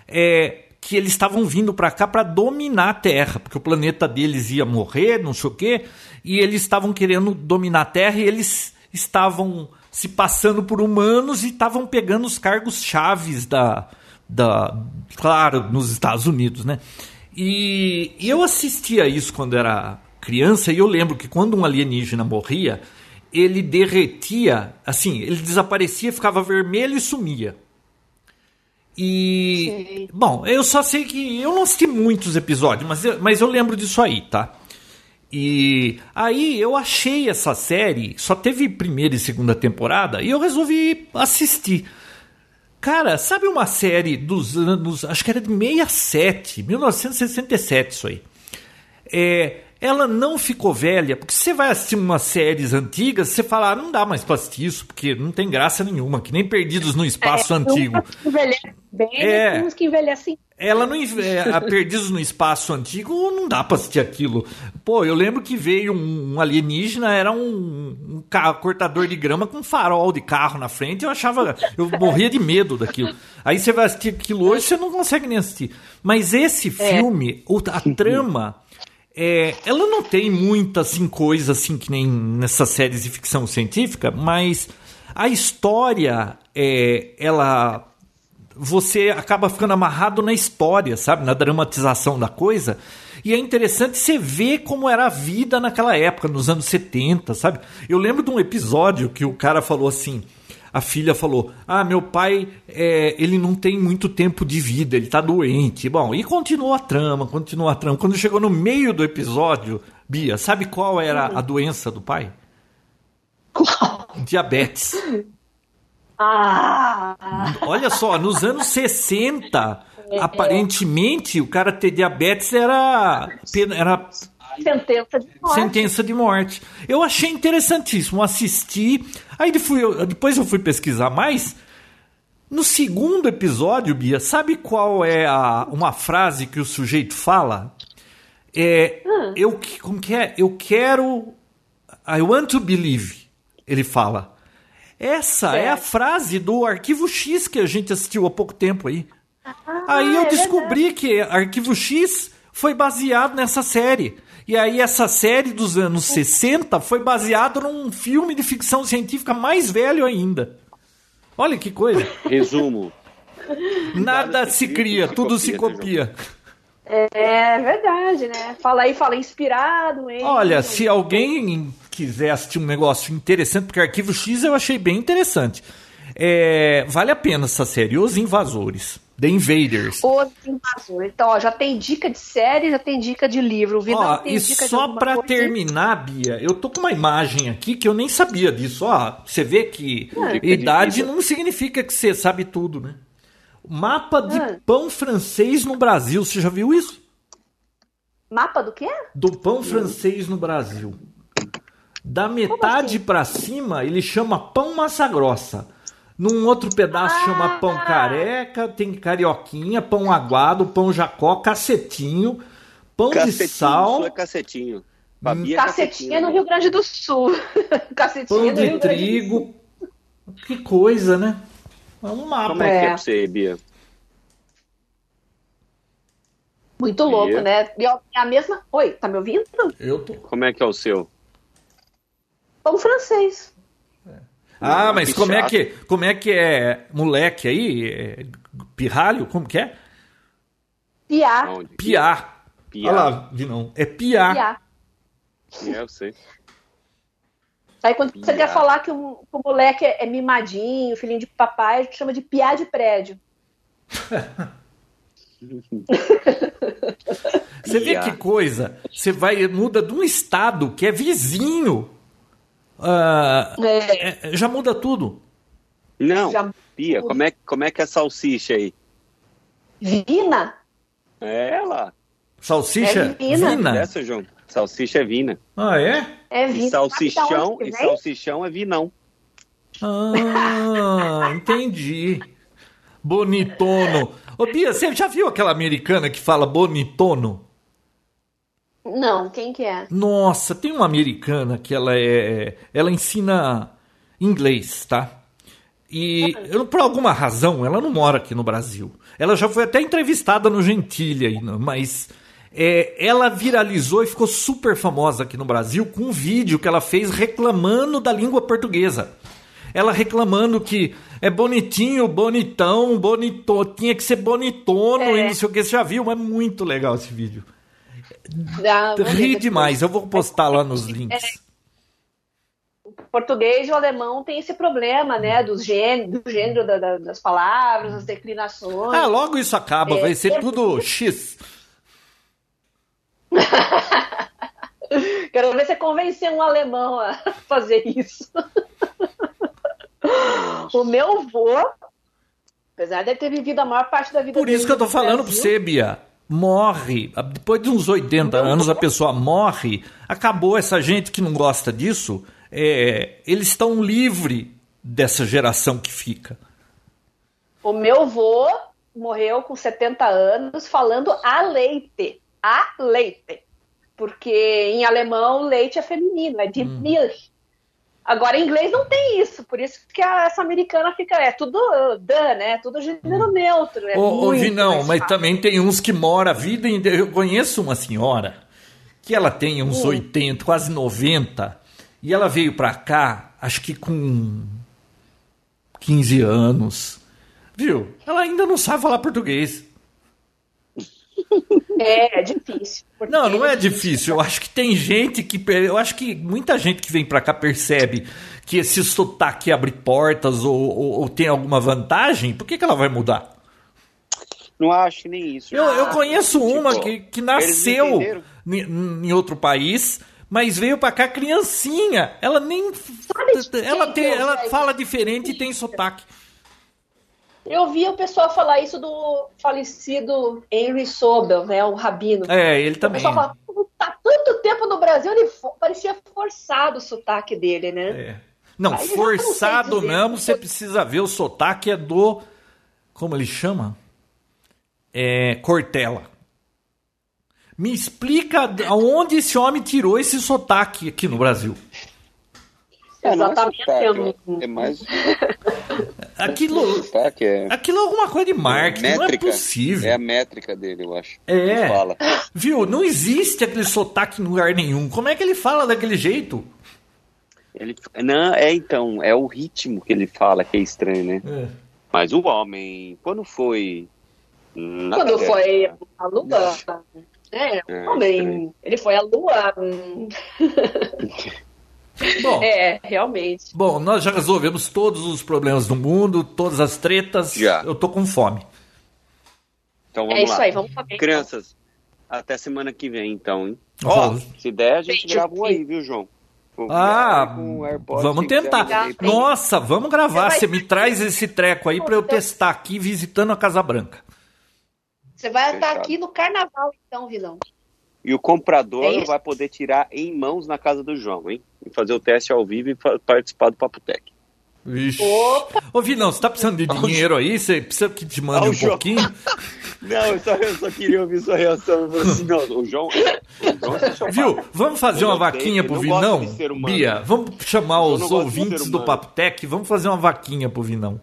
é, que eles estavam vindo para cá para dominar a Terra, porque o planeta deles ia morrer, não sei o quê, e eles estavam querendo dominar a Terra e eles estavam se passando por humanos e estavam pegando os cargos chaves da, da claro, nos Estados Unidos, né? E, e eu assistia isso quando era criança e eu lembro que quando um alienígena morria, ele derretia, assim, ele desaparecia, ficava vermelho e sumia. E.
Sei.
Bom, eu só sei que. Eu não assisti muitos episódios, mas eu, mas eu lembro disso aí, tá? E aí eu achei essa série, só teve primeira e segunda temporada, e eu resolvi assistir. Cara, sabe uma série dos anos. Acho que era de 67, 1967, isso aí. É, ela não ficou velha, porque você vai assistir umas séries antigas, você fala, ah, não dá mais pra assistir isso, porque não tem graça nenhuma, que nem Perdidos no Espaço Antigo.
Uns que envelhecem bem,
É.
tem uns que envelhecem.
Ela não é, a Perdidos no Espaço Antigo não dá pra assistir aquilo. Pô, eu lembro que veio um, um alienígena, era um, um cortador de grama com farol de carro na frente, eu achava, eu morria de medo daquilo. Aí você vai assistir aquilo hoje, você não consegue nem assistir. Mas esse filme, o- a trama, é, ela não tem muita assim, coisa assim que nem nessas séries de ficção científica, mas a história, é, ela você acaba ficando amarrado na história, sabe? Na dramatização da coisa. E é interessante você ver como era a vida naquela época, nos anos 70, sabe? Eu lembro de um episódio que o cara falou assim. A filha falou: Ah, meu pai, é, ele não tem muito tempo de vida, ele tá doente. Bom, e continuou a trama, continuou a trama. Quando chegou no meio do episódio, Bia, sabe qual era a doença do pai? Diabetes.
Ah!
Olha só, nos anos 60, aparentemente o cara ter diabetes era, era
Sentença de morte.
sentença de morte. Eu achei interessantíssimo, assisti. Aí fui- eu- depois eu fui pesquisar mais. No segundo episódio, Bia, sabe qual é a, uma frase que o sujeito fala? É, eu, que- como que é? Eu quero. I want to believe. Ele fala. Essa é a frase do Arquivo X que a gente assistiu há pouco tempo aí. aí eu
é
descobri que Arquivo X foi baseado nessa série. E aí essa série dos anos 60 foi baseada num filme de ficção científica mais velho ainda. Olha que coisa.
Resumo.
Nada
se
se
cria, tudo se
tudo se
copia,
copia.
É verdade, né? Fala aí, fala inspirado, hein?
Olha, se alguém quiser assistir um negócio interessante, porque Arquivo X eu achei bem interessante. É, vale a pena essa série, Os Invasores, The Invaders.
Os invasores. Então, ó, já tem dica de série, já tem dica de livro. O Vidal
Ó, e só
coisa?
terminar, Bia, eu tô com uma imagem aqui que eu nem sabia disso. Ó, você vê que
de
idade não significa que você sabe tudo, né? Mapa de
Ah.
pão francês no Brasil, você já viu isso?
Mapa do quê?
Do pão francês no Brasil. Da metade
assim?
pra cima, ele chama pão massa grossa. Num outro pedaço
Ah!
chama pão careca, tem carioquinha, pão aguado, pão jacó, cacetinho, pão de
Cacetinho,
sal.
isso é cacetinho. Fabi é
Cacetinha no Rio Grande do Sul. Cacetinha
Pão
no
de
Rio Grande do Sul.
trigo. Que coisa, né? É um mapa.
Como é que é pra você, Bia?
Muito louco,
Bia.
né? E ó, é a mesma. Oi, tá me ouvindo?
Eu tô.
Como é que é o seu?
Pão francês.
Ah, mas
Que
como é que como é que é moleque aí? É pirralho? Como que é?
Piá.
Piá.
Piá.
Olha lá, de não. É piá.
Piá.
É, eu sei.
Aí quando você
Piá.
quer falar que o, que o moleque é, é mimadinho, filhinho de papai, a gente chama de piá de prédio.
Você vê que coisa? Você vai muda de um estado que é vizinho. Ah,
É.
é, já muda tudo.
Não,
Já-
Pia, como é, como é que é salsicha aí?
Vina?
É ela.
Salsicha
É vina.
vina.
Essa, João. Salsicha é vina.
Ah, é?
É
E
vina.
salsichão, e
que vem?
salsichão é vinão.
Ah, entendi. Bonitono. Ô, Bia, você já viu aquela americana que fala bonitono?
Não, quem que é?
Nossa, tem uma americana que ela é. Ela ensina inglês, tá? E eu, por alguma razão, ela não mora aqui no Brasil. Ela já foi até entrevistada no Gentile, aí, mas é, ela viralizou e ficou super famosa aqui no Brasil com um vídeo que ela fez reclamando da língua portuguesa. Ela reclamando que é bonitinho, bonitão, bonito, tinha que ser bonitono
É.
e não sei o que. Você já viu? É muito legal esse vídeo. Ri demais. Eu vou postar lá nos links.
O português e o alemão tem esse problema, né? Dos gênero, do gênero da- da- das palavras, das declinações.
Ah, logo isso acaba,
É.
vai ser tudo X.
Quero ver você convencer um alemão a fazer isso. o meu avô, apesar de ter vivido a maior parte da vida
Por isso que eu tô falando pra
Brasil,
você, Bia. Morre. Depois de uns 80 anos, a pessoa morre. Acabou essa gente que não gosta disso. é, eles estão livres dessa geração que fica.
O meu avô morreu com 70 anos falando a leite. A leite. Porque em alemão leite é feminino, é de
Hum.
Milch. Agora em inglês não tem isso, por isso que a- essa americana fica, é tudo uh, da, né? Tudo gênero neutro. É.
Ô, ô
muito
Vinão,
mais
mas também tem uns que moram a vida inteira. Eu conheço uma senhora que ela tem uns
Hum.
80, quase 90, e ela veio pra cá, acho que com 15 anos. Viu? Ela ainda não sabe falar português.
É, é difícil. Porque
Não, não é difícil. Eu acho que tem gente que. Eu acho que muita gente que vem pra cá percebe que esse sotaque abre portas ou, ou- ou tem alguma vantagem. Por que, que ela vai mudar?
Não acho nem isso.
Eu, eu conheço
Tipo,
uma que, que
eles
nasceu em, outro país, mas veio pra cá criancinha. Ela nem.
de
Ela, tem,
que eu
ela fala diferente e tem sotaque.
Eu vi o pessoal falar isso do falecido Henry Sobel, né? O rabino.
É, ele
O
também.
pessoal fala, "Pô, tá tanto tempo no Brasil, ele parecia forçado o sotaque dele, né?
É. Não,
Aí
forçado
não
você precisa ver o sotaque é do. Como ele chama? É. Cortella. Me explica aonde esse homem tirou esse sotaque aqui no Brasil.
É, não é
Exatamente.
sotaque,
eu-
É mais
Aquilo.
é.
Aquilo é alguma coisa de marketing, não é
métrica.
possível.
É a métrica dele, eu acho.
É.
Ele fala.
Viu? Não existe aquele sotaque em lugar nenhum. Como é que ele fala daquele jeito?
Ele, não, é então, é o ritmo que ele fala que é estranho, né? Mas o homem, quando foi. na
Quando
Terra,
foi a Lua. É,
É,
homem, ele foi a Lua.
Bom,
É, realmente.
bom, nós já resolvemos todos os problemas do mundo, todas as tretas.
Já.
Eu tô com fome.
Então vamos
É isso
lá.
aí, vamos comer.
Crianças, até semana que vem, então, hein? Ó,
Vamos.
se der, a gente grava um aí, viu, João? Vou
Ah,
AirPods,
vamos tentar. Nossa, vamos gravar.
Você
Você
vai-
me traz esse treco aí pra eu testar aqui visitando a Casa Branca.
Você vai estar
Fechado.
aqui no carnaval, então, vilão.
E o comprador
É
vai poder tirar em mãos na casa do João, hein? E fazer o teste ao vivo e participar do Papo Tech.
Vixe.
Opa!
Ô, Vinão, você tá precisando de dinheiro aí? Você precisa que te mande
o
um
João.
pouquinho?
Não, eu só, eu só queria ouvir sua reação. Eu falei assim, não, o João. O João é.
Viu? Vamos fazer
Eu
uma vaquinha pro Vinão? Bia, vamos chamar os ouvintes do. Papo Tech, vamos fazer uma vaquinha pro Vinão.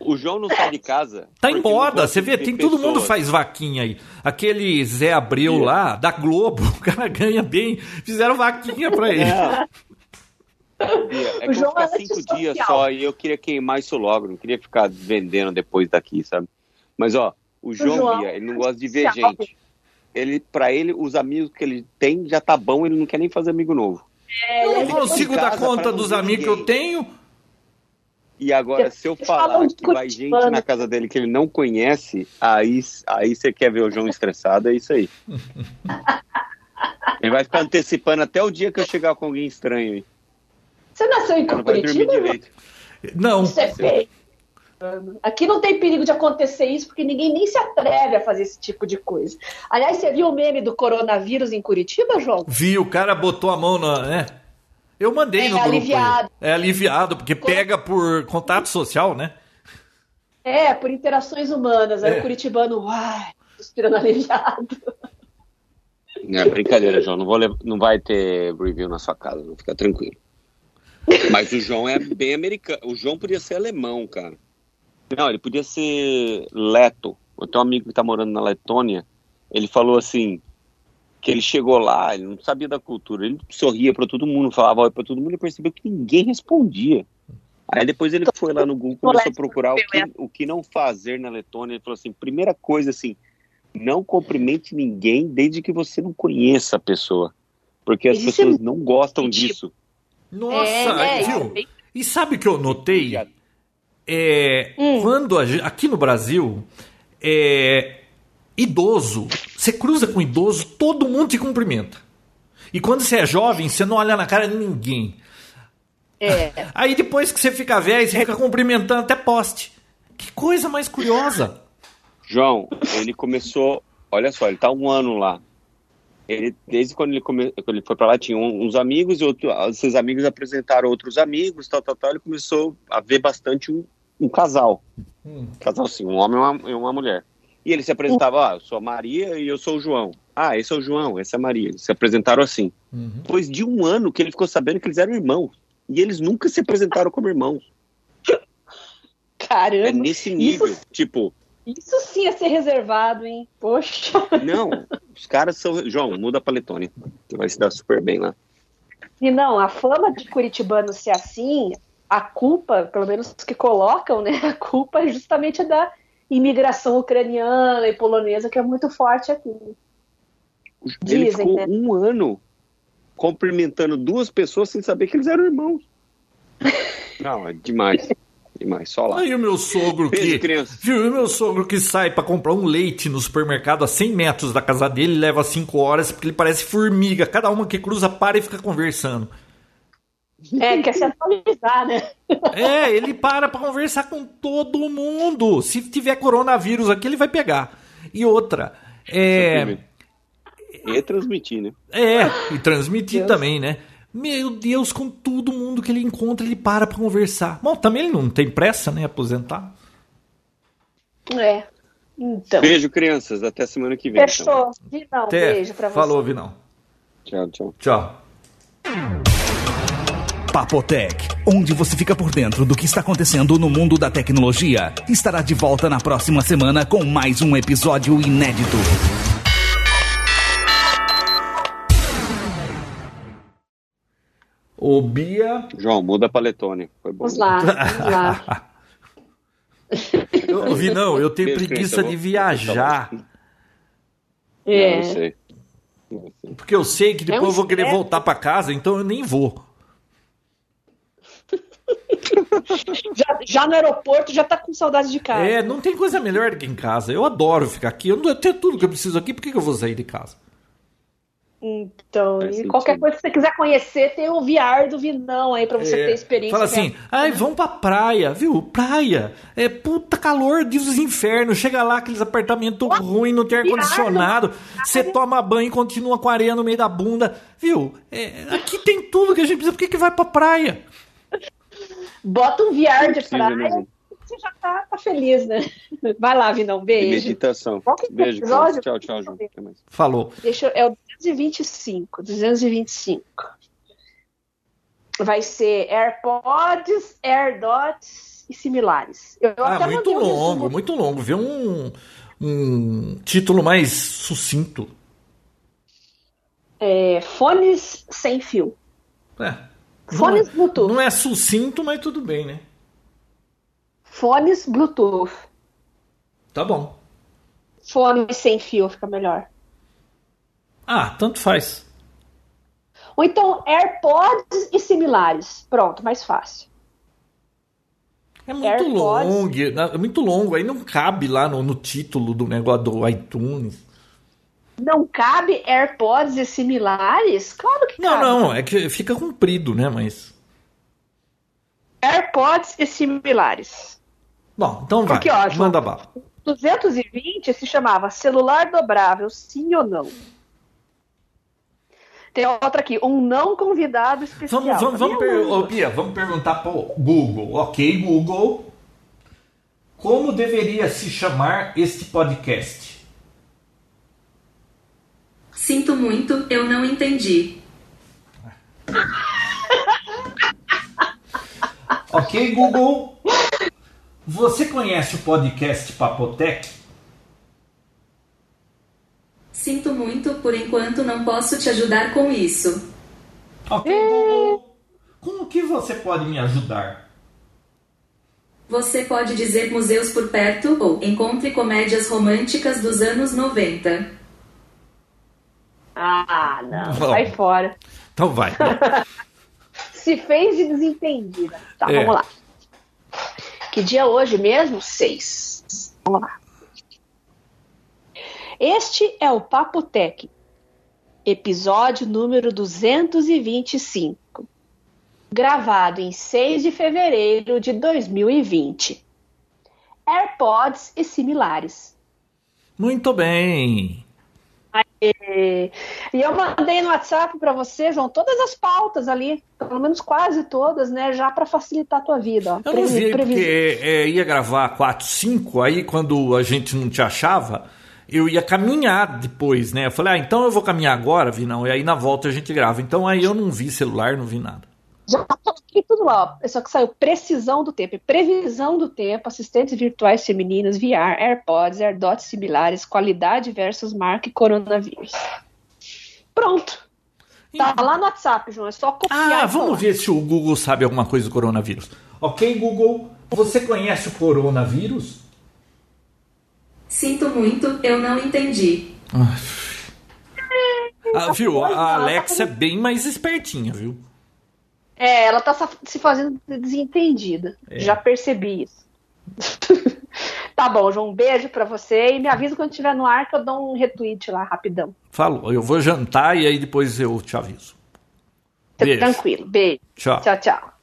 O João não sai de casa.
Tá em moda, você vê, tem todo mundo
pessoas.
faz vaquinha aí. Aquele Zé Abreu
Bia.
lá, da Globo, o cara ganha bem. Fizeram vaquinha pra ele.
Bia, é que eu
João é
ficar cinco dias só e eu queria queimar isso logo, não queria ficar vendendo depois daqui, sabe? Mas ó, o João,
João
Bia, ele não gosta de ver
antissocial.
gente. Ele, pra ele, os amigos que ele tem já tá bom, ele não quer nem fazer amigo novo.
Eu não consigo dar conta dos amigos que eu tenho.
E agora, se eu falar que vai gente na casa dele que ele não conhece, aí, aí você quer ver o João estressado, é isso aí. Ele vai ficar antecipando até o dia que eu chegar com alguém estranho aí.
Você nasceu em
Ele não vai dormir
Curitiba? João?
direito.
Não.
Isso é feio. Aqui não tem perigo de acontecer isso, porque ninguém nem se atreve a fazer esse tipo de coisa. Aliás, você viu o meme do coronavírus em Curitiba, João?
Vi, o cara botou a mão na. né? Eu mandei
É
no grupo. aí.
aliviado.
É aliviado, porque pega por contato social, né?
É, por interações humanas. Aí
É.
o curitibano, uai, suspirando aliviado.
Não, é brincadeira, João. Não, vou lev- não vai ter review na sua casa, não fica tranquilo. Mas o João é bem americano. O João podia ser alemão, cara. Não, ele podia ser leto. Eu tenho um amigo que tá morando na Letônia. Ele falou assim que ele chegou lá, ele não sabia da cultura. Ele sorria para todo mundo, falava oi para todo mundo e percebeu que ninguém respondia. Aí depois ele foi lá no Google começou a procurar o que, o que não fazer na Letônia. Ele falou assim: primeira coisa assim, não cumprimente ninguém desde que você não conheça a pessoa. Porque as
Isso é
pessoas não gostam disso.
Nossa,
É, é,
viu?
é.
E sabe o que eu notei? É,
Hum.
Quando a aqui no Brasil, é, idoso, você cruza com idoso, todo mundo te cumprimenta. E quando você é jovem, você não olha na cara de ninguém.
É.
Aí depois que você fica velho, você fica cumprimentando até poste. Que coisa mais curiosa.
João, ele começou, olha só, ele tá um ano lá. Ele, desde quando ele, come, quando ele foi para lá, tinha uns amigos, e outro, esses amigos apresentaram outros amigos, tal, tal, tal. Ele começou a ver bastante um, um casal. Casal, sim, um homem e uma, e uma mulher. E ele se apresentava, ah, eu sou a Maria e eu sou o João. Ah, esse é o João, essa é a Maria. Eles se apresentaram assim. Depois de um ano que ele ficou sabendo que eles eram irmãos. E eles nunca se apresentaram como irmãos. É
Caramba.
nesse nível. Tipo,
Isso sim é ser reservado, hein? Poxa.
Não, os caras são. João, muda pra Letônia. Você vai se dar super bem lá.
E não, a fama de curitibano ser assim, a culpa, pelo menos que colocam, né? A culpa é justamente da imigração ucraniana e polonesa, que é muito forte aqui.
Ele
Dizem,
ficou
né?
um ano cumprimentando duas pessoas sem saber que eles eram irmãos. Não, é demais. Demais, só lá.
Aí o meu sogro que. Viu? E o meu sogro que sai pra comprar um leite no supermercado a 100 metros da casa dele leva 5 horas porque ele parece formiga. Cada uma que cruza para e fica conversando.
É, quer se atualizar, né?
É, ele para pra conversar com todo mundo. Se tiver coronavírus aqui, ele vai pegar. E outra, é.
E transmitir, né?
É, e transmitir também, né? Meu Deus, com todo mundo que ele encontra, ele para pra conversar. Bom, também ele não tem pressa, né? Aposentar.
É. Então.
Beijo, crianças. Até semana que vem. então.
Fechou. Vinão,
Até.
beijo pra você.
Falou, Vinão.
Tchau, tchau.
Tchau.
Papotec, onde você fica por dentro do que está acontecendo no mundo da tecnologia, estará de volta na próxima semana com mais um episódio inédito.
Ô, Bia.
João, muda pra Letônia. Foi bom.
Vamos lá, vamos lá.
Ô, Vinão, eu tenho
Beijo,
preguiça
criança.
de viajar.
Não,
É.
eu sei. Eu sei.
Porque eu sei que depois
É um
eu vou querer voltar pra casa, então eu nem vou.
Já, já no aeroporto já tá com saudade de casa.
É, não tem coisa melhor do que em casa. Eu adoro ficar aqui. Eu, não- eu tenho tudo que eu preciso aqui, por que, que eu vou sair de casa?
Então,
Faz
e
sentido.
qualquer coisa que você quiser conhecer, tem o VR do Vinão aí pra você
É,
ter experiência.
Fala assim, ai, vamos pra praia, viu? Praia. É puta calor de os infernos. Chega lá, aqueles apartamentos ruins, não tem ar-condicionado. Você toma banho e continua com areia no meio da bunda. Viu? É, aqui tem tudo que a gente precisa. Por que, que vai pra praia?
Bota um VR de
Precisa
praia,
mesmo.
você já tá, tá feliz, né? Vai lá, Vinão,
E
beijo.
meditação.
Qual que é o
Beijo,
episódio?
Tchau, tchau, mais.
Falou.
Deixa eu, é o 225, 225. Vai ser AirPods, AirDots e similares. Eu
Ah,
até
muito
um
longo,
resumo.
muito longo. Vê um, um título mais sucinto.
É, fones sem fio.
É.
Fones
não, é,
Bluetooth.
não é sucinto, mas tudo bem, né?
Fones Bluetooth.
Tá bom.
Fone sem fio fica melhor.
Ah, tanto faz.
Ou então AirPods e similares. Pronto, mais fácil.
É muito
AirPods.
longo, é muito longo. Aí não cabe lá no, no título do negócio do iTunes.
Não cabe AirPods e similares? Claro que
Não,
cabe.
não, é que fica comprido, né? Mas.
AirPods e similares.
Bom, então vai.
Porque, ó,
Manda bala.
220 se chamava celular dobrável, sim ou não? Tem outra aqui, um não convidado especial.
Vamos, vamos, vamos, per... Ô, Pia, vamos perguntar pro Google. Ok, Google. Como deveria se chamar este podcast?
Sinto muito, eu não entendi.
Ok, Google. Você conhece o podcast Papotec?
Sinto muito, por enquanto não posso te ajudar com isso.
Ok, Google. Com o que você pode me ajudar?
Você pode dizer museus por perto ou encontre comédias românticas dos anos 90.
Ah, não.
Bom.
Sai fora.
Então vai.
Se fez de desentendida. Tá,
É.
vamos lá. Que dia é hoje mesmo? Seis. Vamos lá. Este é o Papo Tech, episódio número 225, gravado em 6 de fevereiro de 2020. AirPods e similares.
Muito bem.
E, e eu mandei no WhatsApp para vocês, vão todas as pautas ali, pelo menos quase todas, né? Já para facilitar a tua vida. Ó.
Eu não vi,
previ-
porque é, ia gravar 4, 5, aí quando a gente não te achava, eu ia caminhar depois, né? Eu falei, ah, então eu vou caminhar agora, vi não, e aí na volta a gente grava. Então aí eu não vi celular, não vi nada.
Já coloquei tudo lá, ó. Só que saiu precisão do tempo, previsão do tempo, assistentes virtuais femininos, VR, AirPods, AirDots similares, qualidade versus marca e coronavírus. Pronto. Tá lá no WhatsApp, João. É só copiar.
Ah, vamos ver se o Google sabe alguma coisa do coronavírus. Ok, Google, você conhece o coronavírus?
Sinto muito, eu não entendi.
Ah, viu? A Alexa é bem mais espertinha, viu?
É, ela tá se fazendo de desentendida.
É.
Já percebi isso. tá bom, João. Um beijo pra você e me avisa quando estiver no ar que eu dou um retweet lá rapidão.
Falou, eu vou jantar e aí depois eu te aviso.
Fica
Beijo.
Tranquilo. Beijo.
Tchau.
Tchau, tchau.